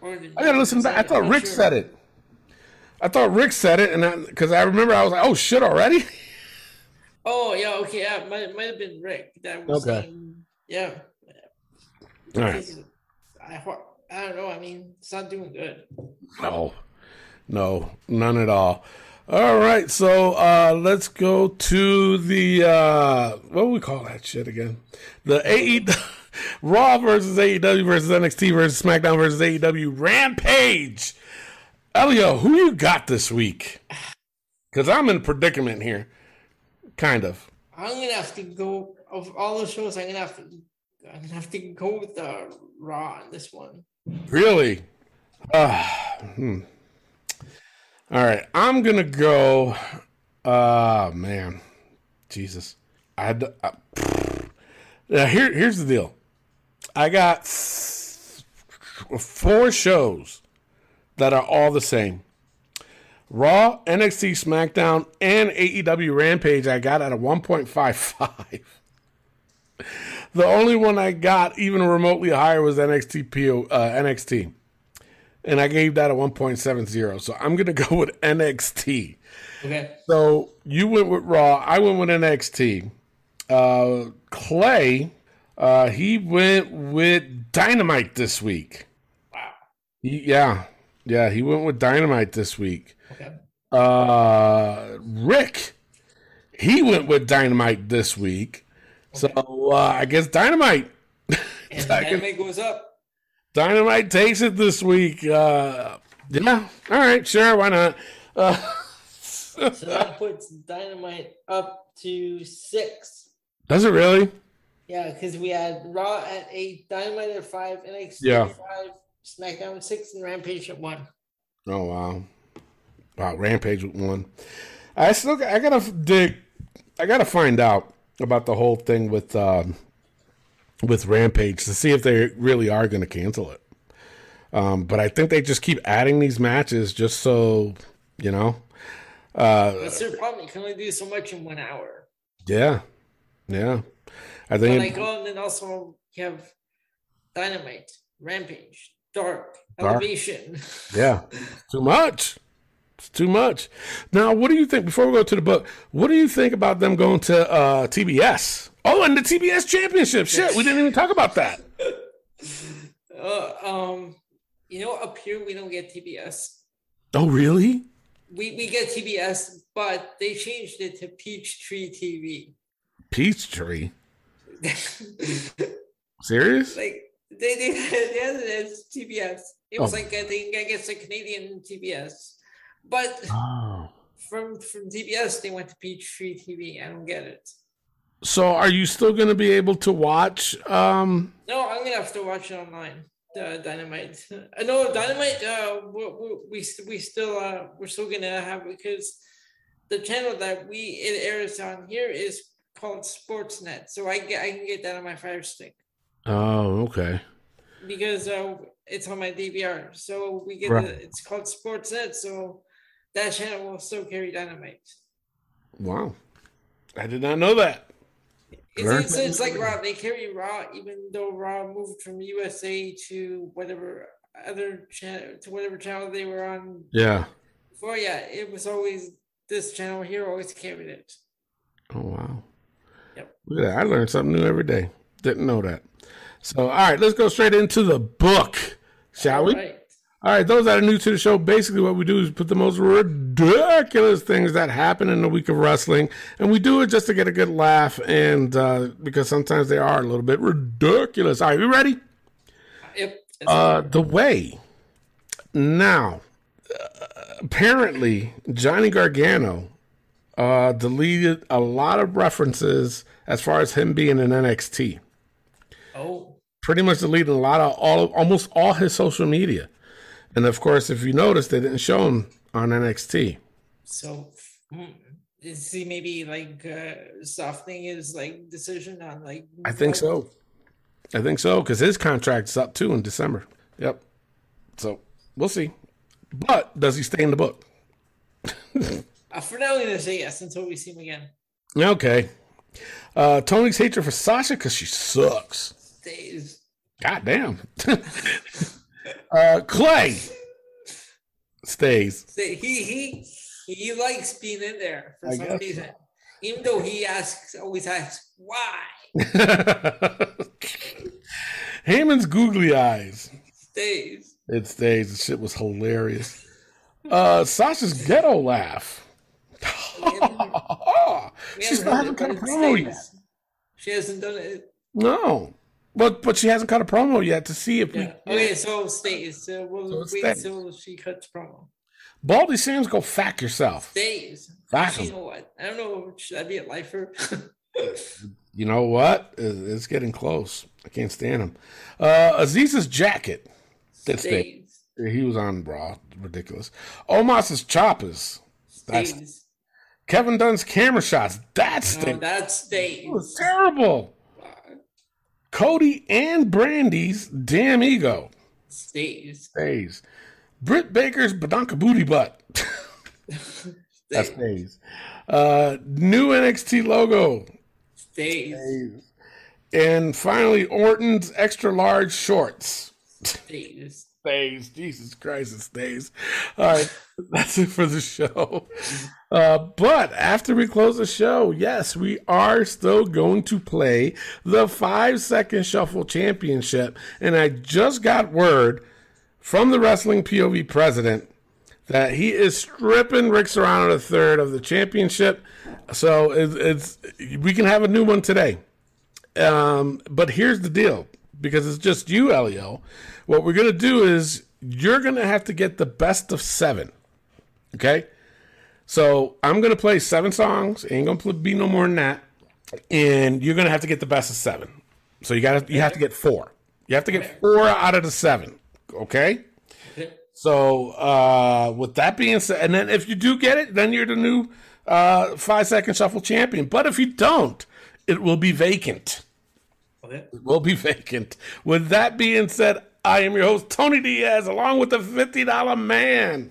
Or did I gotta listen back. I thought Rick sure. said it. I thought Rick said it, and because I, remember I was like, "Oh shit, already." [LAUGHS] Oh yeah, okay, yeah, it might might have been Rick that was Okay. saying, yeah. All right. I I don't know. I mean, it's not doing good. No, no, none at all. All right, so uh, let's go to the uh, what do we call that shit again? The AE [LAUGHS] Raw versus AEW versus NXT versus SmackDown versus AEW Rampage. Elio, who you got this week? Because I'm in a predicament here, kind of. I'm gonna have to go of all the shows. I'm gonna have to. I'm gonna have to go with the Raw on this one. Really? Uh, hmm. All right, I'm gonna go. Uh man, Jesus. I had to, uh, yeah, here, here's the deal. I got four shows that are all the same. Raw, NXT, SmackDown, and AEW Rampage. I got at a 1.55. The only one I got even remotely higher was NXT PO, uh, NXT, and I gave that a 1.70. So I'm gonna [LAUGHS] go with NXT. Okay. So you went with Raw, I went with NXT. Uh, Clay, uh, he went with Dynamite this week. Wow. He- yeah, yeah, he went with Dynamite this week. Okay. Uh, Rick, he went with Dynamite this week. So uh, I guess Dynamite. And Dynamite goes up. Dynamite takes it this week. Uh, yeah, all right, sure, why not? Uh, [LAUGHS] So that puts Dynamite up to six. does it really? Yeah, because we had Raw at eight, Dynamite at five, NXT Yeah. at five, SmackDown at six, and Rampage at one. Oh wow, wow! Rampage with one. I still, got- I gotta dig. I gotta find out about the whole thing with um, with Rampage to see if they really are going to cancel it. Um, but I think they just keep adding these matches just so you know. Uh, That's their problem. You can only do so much in one hour. yeah, yeah. I But think like, oh, and then also you have Dynamite, Rampage, Dark, Dark. Elevation. [LAUGHS] Yeah, too much. It's too much. Now, what do you think? Before we go to the book, what do you think about them going to uh, TBS? Oh, and the TBS Championship. Shit, we didn't even talk about that. [LAUGHS] Uh, um, You know, up here we don't get TBS. Oh, really? We we get TBS, but they changed it to Peachtree TV. Peachtree. [LAUGHS] Serious? like they they, [LAUGHS] they had it as TBS. It was Oh. like I think I guess a Canadian TBS, but Oh. from from TBS they went to Peachtree TV. I don't get it. So, are you still going to be able to watch? Um, No, I'm gonna have to watch it online. The Dynamite. I know Dynamite. Uh, we we we, we still uh we're still gonna have because the channel that we it airs on here is called Sportsnet. So I get I can get that on my Fire Stick oh, okay. because uh it's on my DVR. So we get Right. the, it's called Sportsnet. So that channel will still carry Dynamite. Wow. I did not know that. It's, it's, it's like Raw. They carry Raw, even though Raw moved from USA to whatever other channel to whatever channel they were on Yeah. before. Yeah, it was always this channel here always carried it. Oh, wow. Yep. Look at that. I learn something new every day. Didn't know that. So, all right, let's go straight into the book, shall we? Right. All right, those that are new to the show, basically what we do is put the most ridiculous things that happen in the week of wrestling, and we do it just to get a good laugh, and uh, because sometimes they are a little bit ridiculous. All right, you ready? Yep. Uh, the way. Now, uh, apparently, Johnny Gargano uh, deleted a lot of references as far as him being in NXT. oh, Pretty much deleted a lot of all, almost all his social media, and of course, if you notice, they didn't show him on NXT. so hmm, is he maybe like uh, softening his like decision on like? I think so. I think so because his contract's up too in December. Yep. So we'll see. But does he stay in the book? [LAUGHS] Uh, for now, I'm gonna say yes until we see him again. Okay. Uh, Tony's hatred for Sasha because she sucks. Stays. God damn. [LAUGHS] uh, Clay stays. Stay. He he he likes being in there for I some reason, even though he asks always asks why. [LAUGHS] Heyman's googly eyes. Stays. It stays. The shit was hilarious. Uh, Sasha's ghetto laugh. She's not heard even it, cut a but it promo yet. She hasn't done it. [LAUGHS] No. But but she hasn't cut a promo yet to see if Yeah. we Okay, so stays. So we'll So it wait stays. until she cuts promo. Baldy Sam's go fack yourself. Stays. Fuck You know what? I don't know. Should I be a lifer? [LAUGHS] You know what? It's getting close. I can't stand him. Uh, Azeez's jacket. That stayed. stays. He was on bra. Ridiculous. Omos's choppers. That's Stays. Kevin Dunn's camera shots. That No, stayed. that It was stays. terrible. Cody and Brandi's damn ego Stays. stays. Britt Baker's badonka booty butt. [LAUGHS] that Stays. stays. Uh, new NXT logo. Stays. And finally, Orton's extra large shorts. Stays. Stays. Jesus Christ, it stays. All right, [LAUGHS] that's it for the show. Uh, but after we close the show, yes, we are still going to play the five second shuffle championship. And I just got word from the Wrestling POV president that he is stripping Rick Serrano III of the championship. So it's, it's we can have a new one today. Um, but here's the deal because it's just you, Elio. What we're going to do is you're going to have to get the best of seven. Okay? So I'm going to play seven songs. Ain't going to be no more than that. And you're going to have to get the best of seven. So you got to you have to get four. You have to get four out of the seven. Okay? So uh, with that being said, and then if you do get it, then you're the new uh, five second shuffle champion. But if you don't, it will be vacant. It will be vacant. With that being said, I am your host Tony Diaz, along with the fifty dollar man.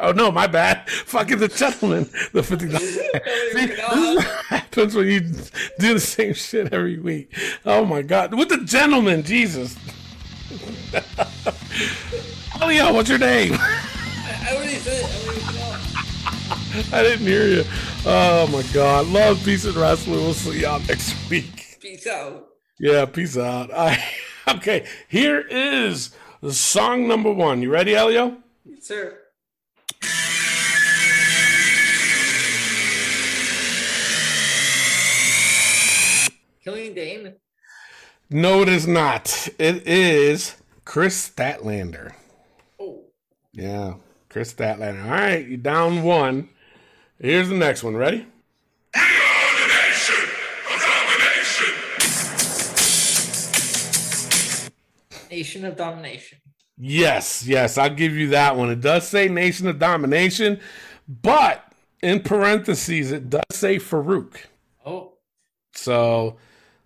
Oh no, my bad. [LAUGHS] Fucking the gentleman, the fifty dollars. [LAUGHS] This happens when you do the same shit every week. Oh my god, with the gentleman, Jesus. [LAUGHS] Elio, what's your name? I already said it. I already said it. I didn't hear you. Oh my god, love, peace, and wrestling. We'll see y'all next week. Peace out. Yeah, peace out. [LAUGHS] I, okay, here is Song number one. You ready, Elio? Yes, sir. Killing Dane. No, it is not. It is Kris Statlander. Oh. Yeah, Kris Statlander. All right, you down one. Here's the next one. Ready? Nation of Domination. Yes, yes, I'll give you that one. It does say Nation of Domination, but in parentheses, it does say Faarooq. Oh. So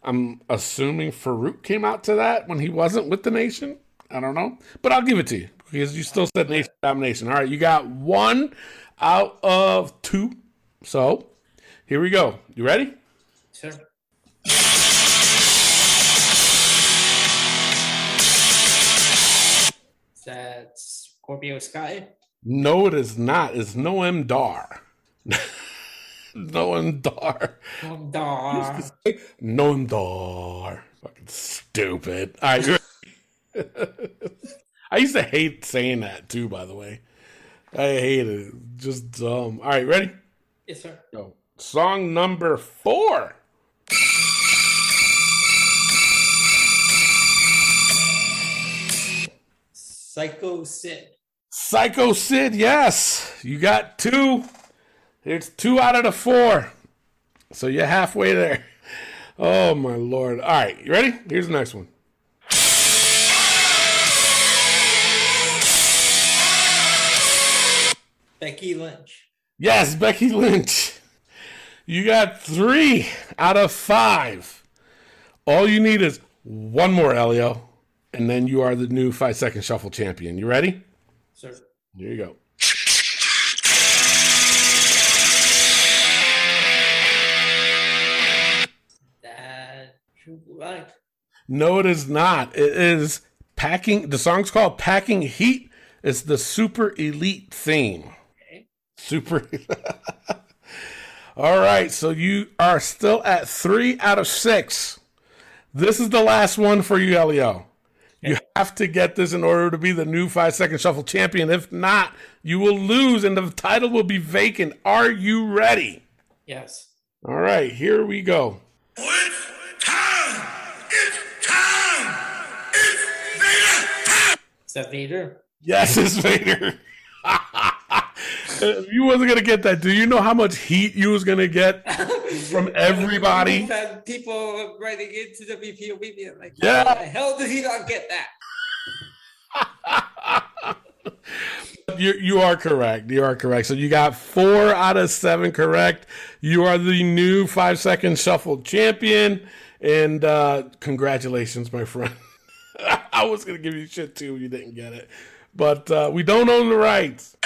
I'm assuming Faarooq came out to that when he wasn't with the nation. I don't know, but I'll give it to you because you still said nation of domination. All right, you got one out of two. So here we go. You ready? Sir. Scorpio Sky? No, it is not. It's Noam Dar. [LAUGHS] Noam Dar. Oh, Dar. Noam Dar. Fucking stupid. All right. [LAUGHS] you ready? I used to hate saying that too, by the way. I hate it. Just dumb. All right, ready? Yes, sir. Go. Song number four. Psycho Sid. Psycho Sid, yes. You got two. It's two out of the four. So you're halfway there. [LAUGHS] Oh my lord. All right, you ready? Here's the next one. Becky Lynch. Yes, Becky Lynch. You got three out of five. All you need is one more, Elio, and then you are the new five second shuffle champion. You ready? Sir. Here you go. That True Blue Light. No, it is not. It is packing. The song's called "Packing Heat." It's the super elite theme. Okay. Super. [LAUGHS] All right, so you are still at three out of six. This is the last one for you, Elio. You have to get this in order to be the new five second shuffle champion. If not, you will lose and the title will be vacant. Are you ready? Yes. All right, here we go. It's time! It's time! It's Vader time! Is that Vader? Yes, it's Vader. [LAUGHS] If you wasn't gonna get that, do you know how much heat you was gonna get from [LAUGHS] everybody? People writing into the VPOV being like, Yeah. how the hell did he not get that? You you are correct. You are correct. So you got four out of seven correct. You are the new five second shuffle champion, and uh, congratulations, my friend. [LAUGHS] I was gonna give you shit too. You didn't get it, but uh, we don't own the rights.